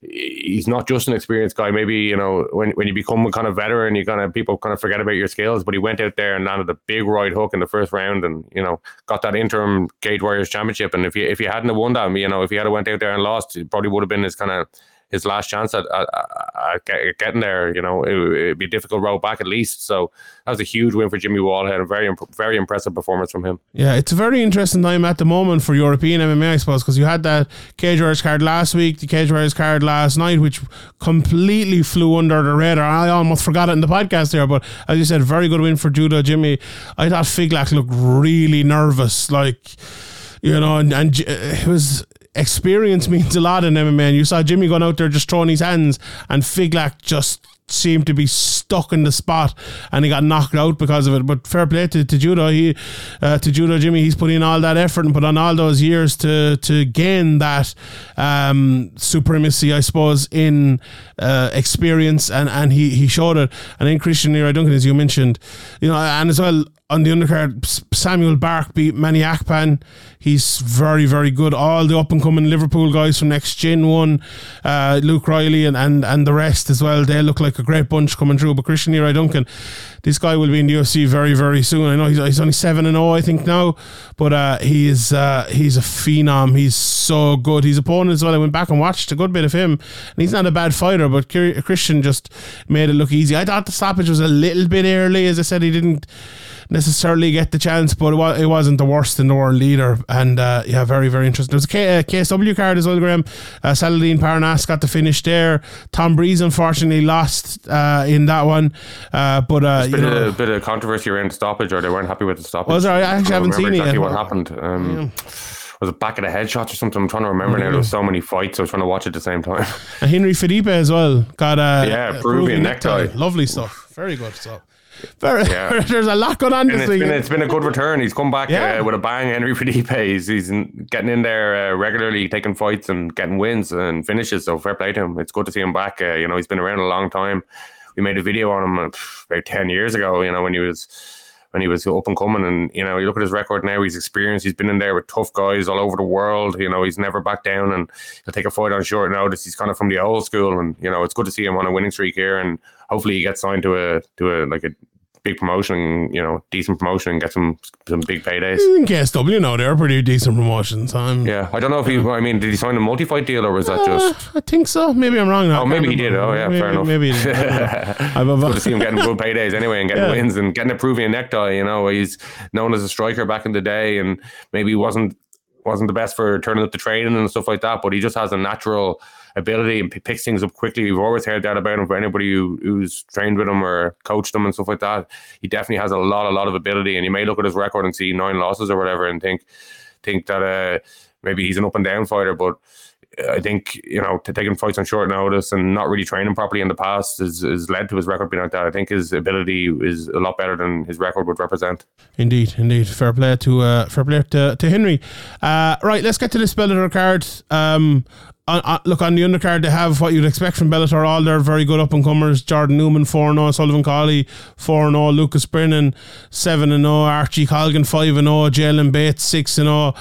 he's not just an experienced guy. Maybe you know when, when you become a kind of veteran, you kind of people kind of forget about your skills. But he went out there and landed a big right hook in the first round, and you know got that interim Cage Warriors championship. And if you if you hadn't have won that, you know if he had went out there and lost, it probably would have been his kind of his last chance at, at, at getting there. You know, it, would be a difficult road back at least. So that was a huge win for Jimmy Wallhead. A very, very impressive performance from him. Yeah, it's a very interesting time at the moment for European MMA, I suppose, because you had that Cage Warriors card last week, the Cage Warriors card last night, which completely flew under the radar. I almost forgot it in the podcast there, but as you said, very good win for Judo Jimmy. I thought Figlak looked really nervous, like you know, and, and it was experience means a lot in MMA. And you saw Jimmy going out there just throwing his hands, and Figlak just seemed to be stuck in the spot and he got knocked out because of it. But fair play to, to Judo, he uh, to Judo Jimmy, he's put in all that effort and put on all those years to to gain that um, supremacy, I suppose, in uh, experience and, and he, he showed it. And then Christian Leroy Duncan, as you mentioned, you know, and as well on the undercard, Samuel Bark beat Manny Akpan. He's very, very good. All the up and coming Liverpool guys from Next Gen won, uh, Luke Riley and, and, and the rest as well. They look like a great bunch coming through. But Christian Leroy Duncan, this guy will be in the UFC very, very soon. I know he's, he's only 7 and 0, I think, now, but uh, he is, uh, he's a phenom. He's so good. His opponent as well, I went back and watched a good bit of him, and he's not a bad fighter, but Christian just made it look easy. I thought the stoppage was a little bit early. As I said, he didn't necessarily get the chance, but it, was, wasn't the worst in the world leader. And uh, yeah, very, very interesting. There was a K, uh, KSW card as well, Graham. Uh, Salahdine Parnasse got the finish there. Tom Breeze unfortunately lost uh, in that one. Uh, but uh, There's been know, a bit of controversy around the stoppage, or they weren't happy with the stoppage. Was there? I actually I haven't seen exactly it yet. what happened. Um, yeah was it back of the headshots or something? I'm trying to remember mm-hmm. now. There was so many fights. I was trying to watch at the same time. And Henry Felipe as well got a yeah Peruvian, Peruvian necktie. necktie. Lovely stuff. Very good stuff. Very, yeah. there's a lot going on and this it's Been, it's been a good return. He's come back yeah. uh, with a bang. Henry Felipe. He's, he's getting in there uh, regularly, taking fights and getting wins and finishes. So fair play to him. It's good to see him back. Uh, you know, he's been around a long time. We made a video on him uh, about ten years ago. You know, when he was when he was up and coming. And you know, you look at his record now; he's experienced. He's been in there with tough guys all over the world. You know, he's never backed down, and he'll take a fight on short notice. He's kind of from the old school, and you know, it's good to see him on a winning streak here. And hopefully, he gets signed to a to a like a big promotion, you know, decent promotion, and get some some big paydays. In KSW, no, they're pretty decent promotions. I'm, yeah, I don't know if he. I mean, did he sign a multi-fight deal or was that uh, just? I think so. Maybe I'm wrong. Now. Oh, maybe he did. Oh, yeah, maybe, fair enough. Maybe. He did. I'm good to see him getting good paydays anyway and getting yeah. wins and getting a Peruvian necktie. You know, he's known as a striker back in the day, and maybe he wasn't wasn't the best for turning up the training and stuff like that, but he just has a natural ability and picks things up quickly. We've always heard that about him for anybody who, who's trained with him or coached him and stuff like that. He definitely has a lot, a lot of ability. And you may look at his record and see nine losses or whatever and think think that uh, maybe he's an up and down fighter, but I think you know to taking fights on short notice and not really training properly in the past has, has led to his record being like that. I think his ability is a lot better than his record would represent. Indeed, indeed. Fair play to uh, fair play to, to Henry. Uh, right, let's get to this Bellator card. Um, on, on, look on the undercard, they have what you'd expect from Bellator. All their very good up and comers: Jordan Newman four zero, Sullivan Cauley four zero, Lucas Brennan seven and zero, Archie Colgan five and zero, Jalen Bates six and zero,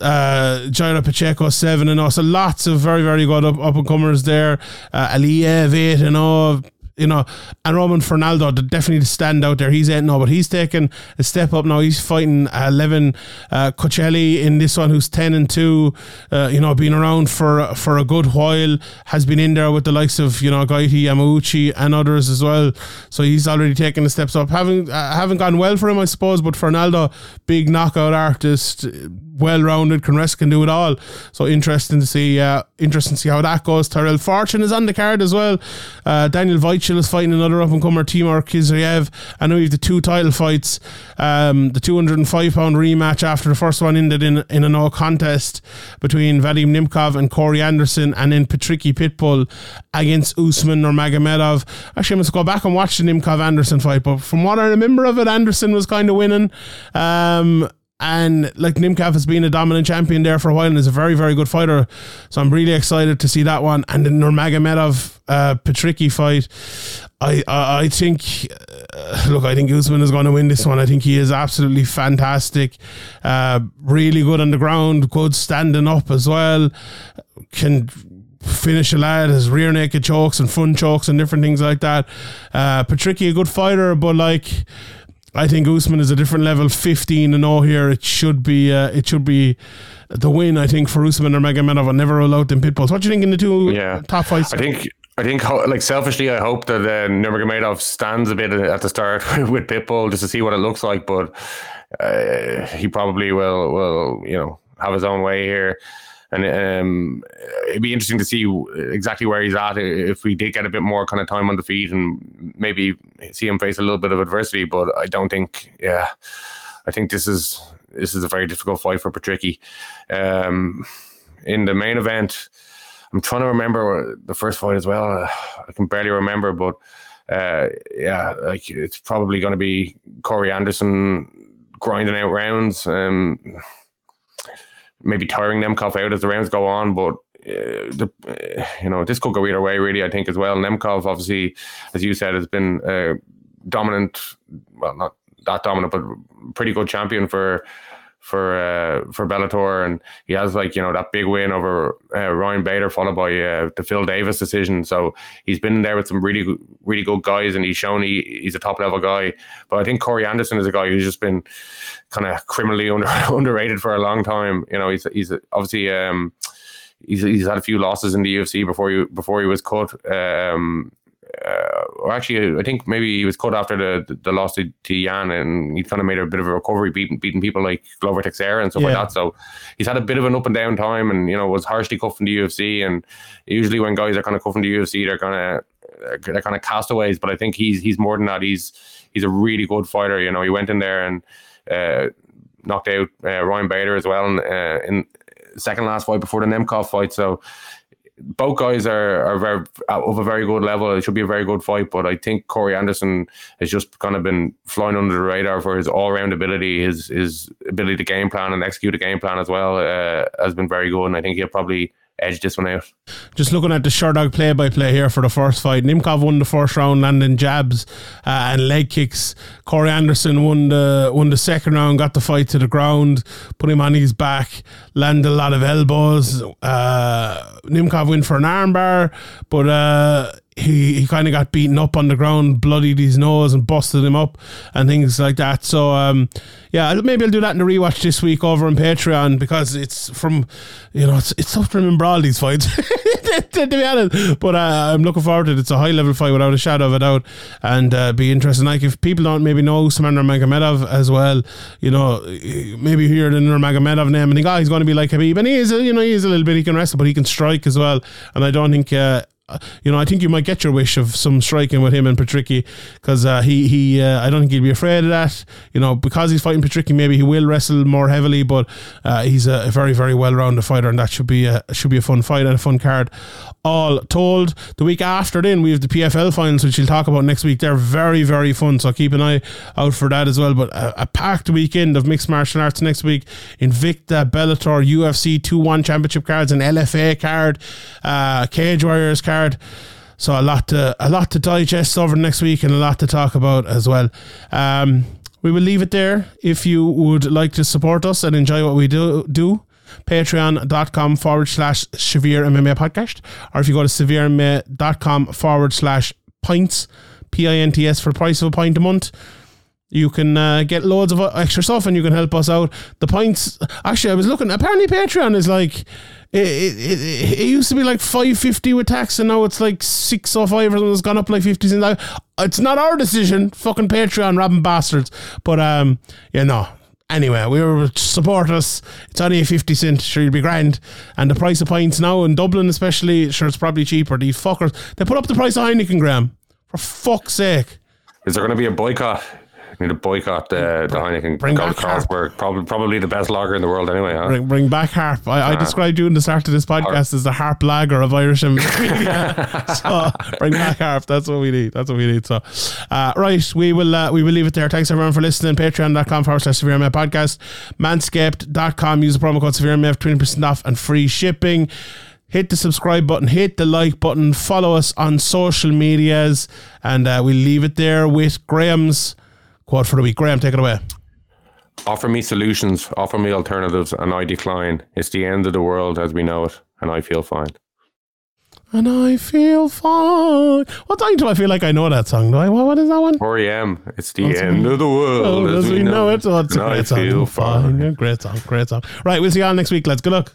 uh, Jairo Pacheco seven and zero. So lots of very very good up, up and comers there. Uh, Aliyev eight and zero you know, and Roman Fernaldo, definitely stand out there. He's eight now, but he's taken a step up now. He's fighting uh, Levin uh, Cocelli in this one, who's ten and two. Uh, you know, been around for for a good while, has been in there with the likes of you know Goiti Yamauchi and others as well. So he's already taken the steps up. Having uh, haven't gone well for him, I suppose, but Fernaldo, big knockout artist, well rounded, can rest, can do it all. So interesting to see. Uh, interesting to see how that goes. Tyrell Fortune is on the card as well. Uh, Daniel Weichel is fighting another up and comer, Timur Khizriev. I know we have the two title fights. Um, the 205 pound rematch after the first one ended in in a no contest between Vadim Nemkov and Corey Anderson, and then Patricky Pitbull against Usman Nurmagomedov. Actually, I must go back and watch the Nemkov Anderson fight, but from what I remember of it, Anderson was kind of winning. Um, and like Nemkov has been a dominant champion there for a while and is a very, very good fighter. So I'm really excited to see that one. And the Nurmagomedov uh, Patricky fight, I, I, I think, uh, look, I think Usman is going to win this one. I think he is absolutely fantastic. Uh, really good on the ground, good standing up as well. Can finish a lad, his rear naked chokes and front chokes and different things like that. Uh, Patricky, a good fighter, but like, I think Usman is a different level. Fifteen and all here. It should be. Uh, it should be the win. I think for Usman Nurmagomedov. I never rule out them pitbulls. What do you think in the two Yeah. top fights? I think I think like selfishly, I hope that uh, Nurmagomedov stands a bit at the start with Pitbull just to see what it looks like, but uh, he probably will will you know have his own way here. And um, it'd be interesting to see exactly where he's at if we did get a bit more kind of time on the feet and maybe see him face a little bit of adversity. But I don't think, yeah, I think this is this is a very difficult fight for Patricky. Um, in the main event, I'm trying to remember the first fight as well. I can barely remember, but uh, yeah, like it's probably going to be Corey Anderson grinding out rounds. Um, maybe tiring Nemkov out as the rounds go on, but uh, the, uh, you know this could go either way, really. I think as well. Nemkov, obviously, as you said, has been uh, dominant. Well, not that dominant, but pretty good champion for for uh, for Bellator, and he has like you know that big win over uh, Ryan Bader, followed by uh, the Phil Davis decision. So he's been there with some really really good guys, and he's shown he, he's a top level guy. But I think Corey Anderson is a guy who's just been kind of criminally under, underrated for a long time. You know, he's he's obviously um, he's he's had a few losses in the UFC before he before he was cut. Um, uh, or actually, I think maybe he was cut after the the, the loss to, to Jan, and he kind of made a bit of a recovery, beating beating people like Glover Teixeira and stuff like that. So he's had a bit of an up and down time, and you know was harshly cuffed in the UFC. And usually when guys are kind of cuffed in the UFC, they're kind of they're kind of castaways. But I think he's he's more than that. He's he's a really good fighter. You know, he went in there and uh, knocked out uh, Ryan Bader as well in, uh, in second last fight before the Nemkov fight. So both guys are are very of a very good level. It should be a very good fight, but I think Corey Anderson has just kind of been flying under the radar for his all round ability, his his ability to game plan and execute a game plan as well uh, has been very good, and I think he'll probably edge this one out. Just looking at the Sherdog play by play here for the first fight. Nemkov won the first round, landing jabs uh, and leg kicks. Corey Anderson won the won the second round, got the fight to the ground, put him on his back, landed a lot of elbows. Uh, Nemkov went for an armbar, but uh, he, he kind of got beaten up on the ground, bloodied his nose and busted him up and things like that. So um, yeah, maybe I'll do that in the rewatch this week over on Patreon because it's from you know it's it's tough to remember all these fights to be honest. But uh, I'm looking forward to it. It's a high level fight without a shadow of a doubt, and uh, be interesting. Like if people don't maybe know Usman Nurmagomedov as well, you know, maybe hear the Nurmagomedov name and think, oh, he's going to be like Khabib, and he is, a, you know, he is a little bit. He can wrestle, but he can strike as well. And I don't think. Uh, you know, I think you might get your wish of some striking with him and Patricky because uh, he he uh, I don't think he'd be afraid of that. You know, because he's fighting Patricky, maybe he will wrestle more heavily, but uh, he's a, very very well rounded fighter, and that should be a should be a fun fight and a fun card. All told, the week after then we have the PFL finals, which we'll talk about next week. They're very very fun, so keep an eye out for that as well. But a, a packed weekend of mixed martial arts next week: Invicta, Bellator, UFC two one championship cards, an LFA card, uh, Cage Warriors card. So a lot to a lot to digest over next week and a lot to talk about as well. Um, we will leave it there. If you would like to support us and enjoy what we do, do patreon.com forward slash severe MMA podcast, or if you go to severemma.com forward slash pints, P I N T S, for price of a pint a month. You can uh, get loads of extra stuff and you can help us out. The points, actually, I was looking. Apparently, Patreon is like it. It, it, it used to be like five fifty with tax, and now it's like six or five or something. It's gone up like fifty cents. Like, It's not our decision. Fucking Patreon, robbing bastards. But um, yeah, no. Anyway, we were support us. It's only a fifty cent. Sure, you'll be grand. And the price of pints now in Dublin, especially, sure, it's probably cheaper. These fuckers, they put up the price of Heineken, Graham. For fuck's sake. Is there going to be a boycott? We need to boycott uh, the Heineken. bring Go back to Carlsberg. Probably, probably the best lager in the world anyway. Huh? Bring, bring back Harp. I, I Ah. described you in the start of this podcast as the Harp lager of Irish and so bring back Harp. That's what we need. That's what we need. So, uh, right, we will uh, we will leave it there. Thanks everyone for listening. Patreon.com forward slash Severe MF podcast. Manscaped.com. Use the promo code Severe MF, 20% off and free shipping. Hit the subscribe button, hit the like button, follow us on social medias, and uh, we'll leave it there with Graham's quote for the week. Graham, take it away. Offer me solutions, offer me alternatives, and I decline. It's the end of the world as we know it, and I feel fine. And I feel fine. What time do I feel like I know that song? Do I? What, what is that one? 4am. It's the That's end of the world Oh, as we know it. Oh, it's a and I song. feel fine. Yeah, great song. Great song. Right, we'll see you all next week, Let's Good luck.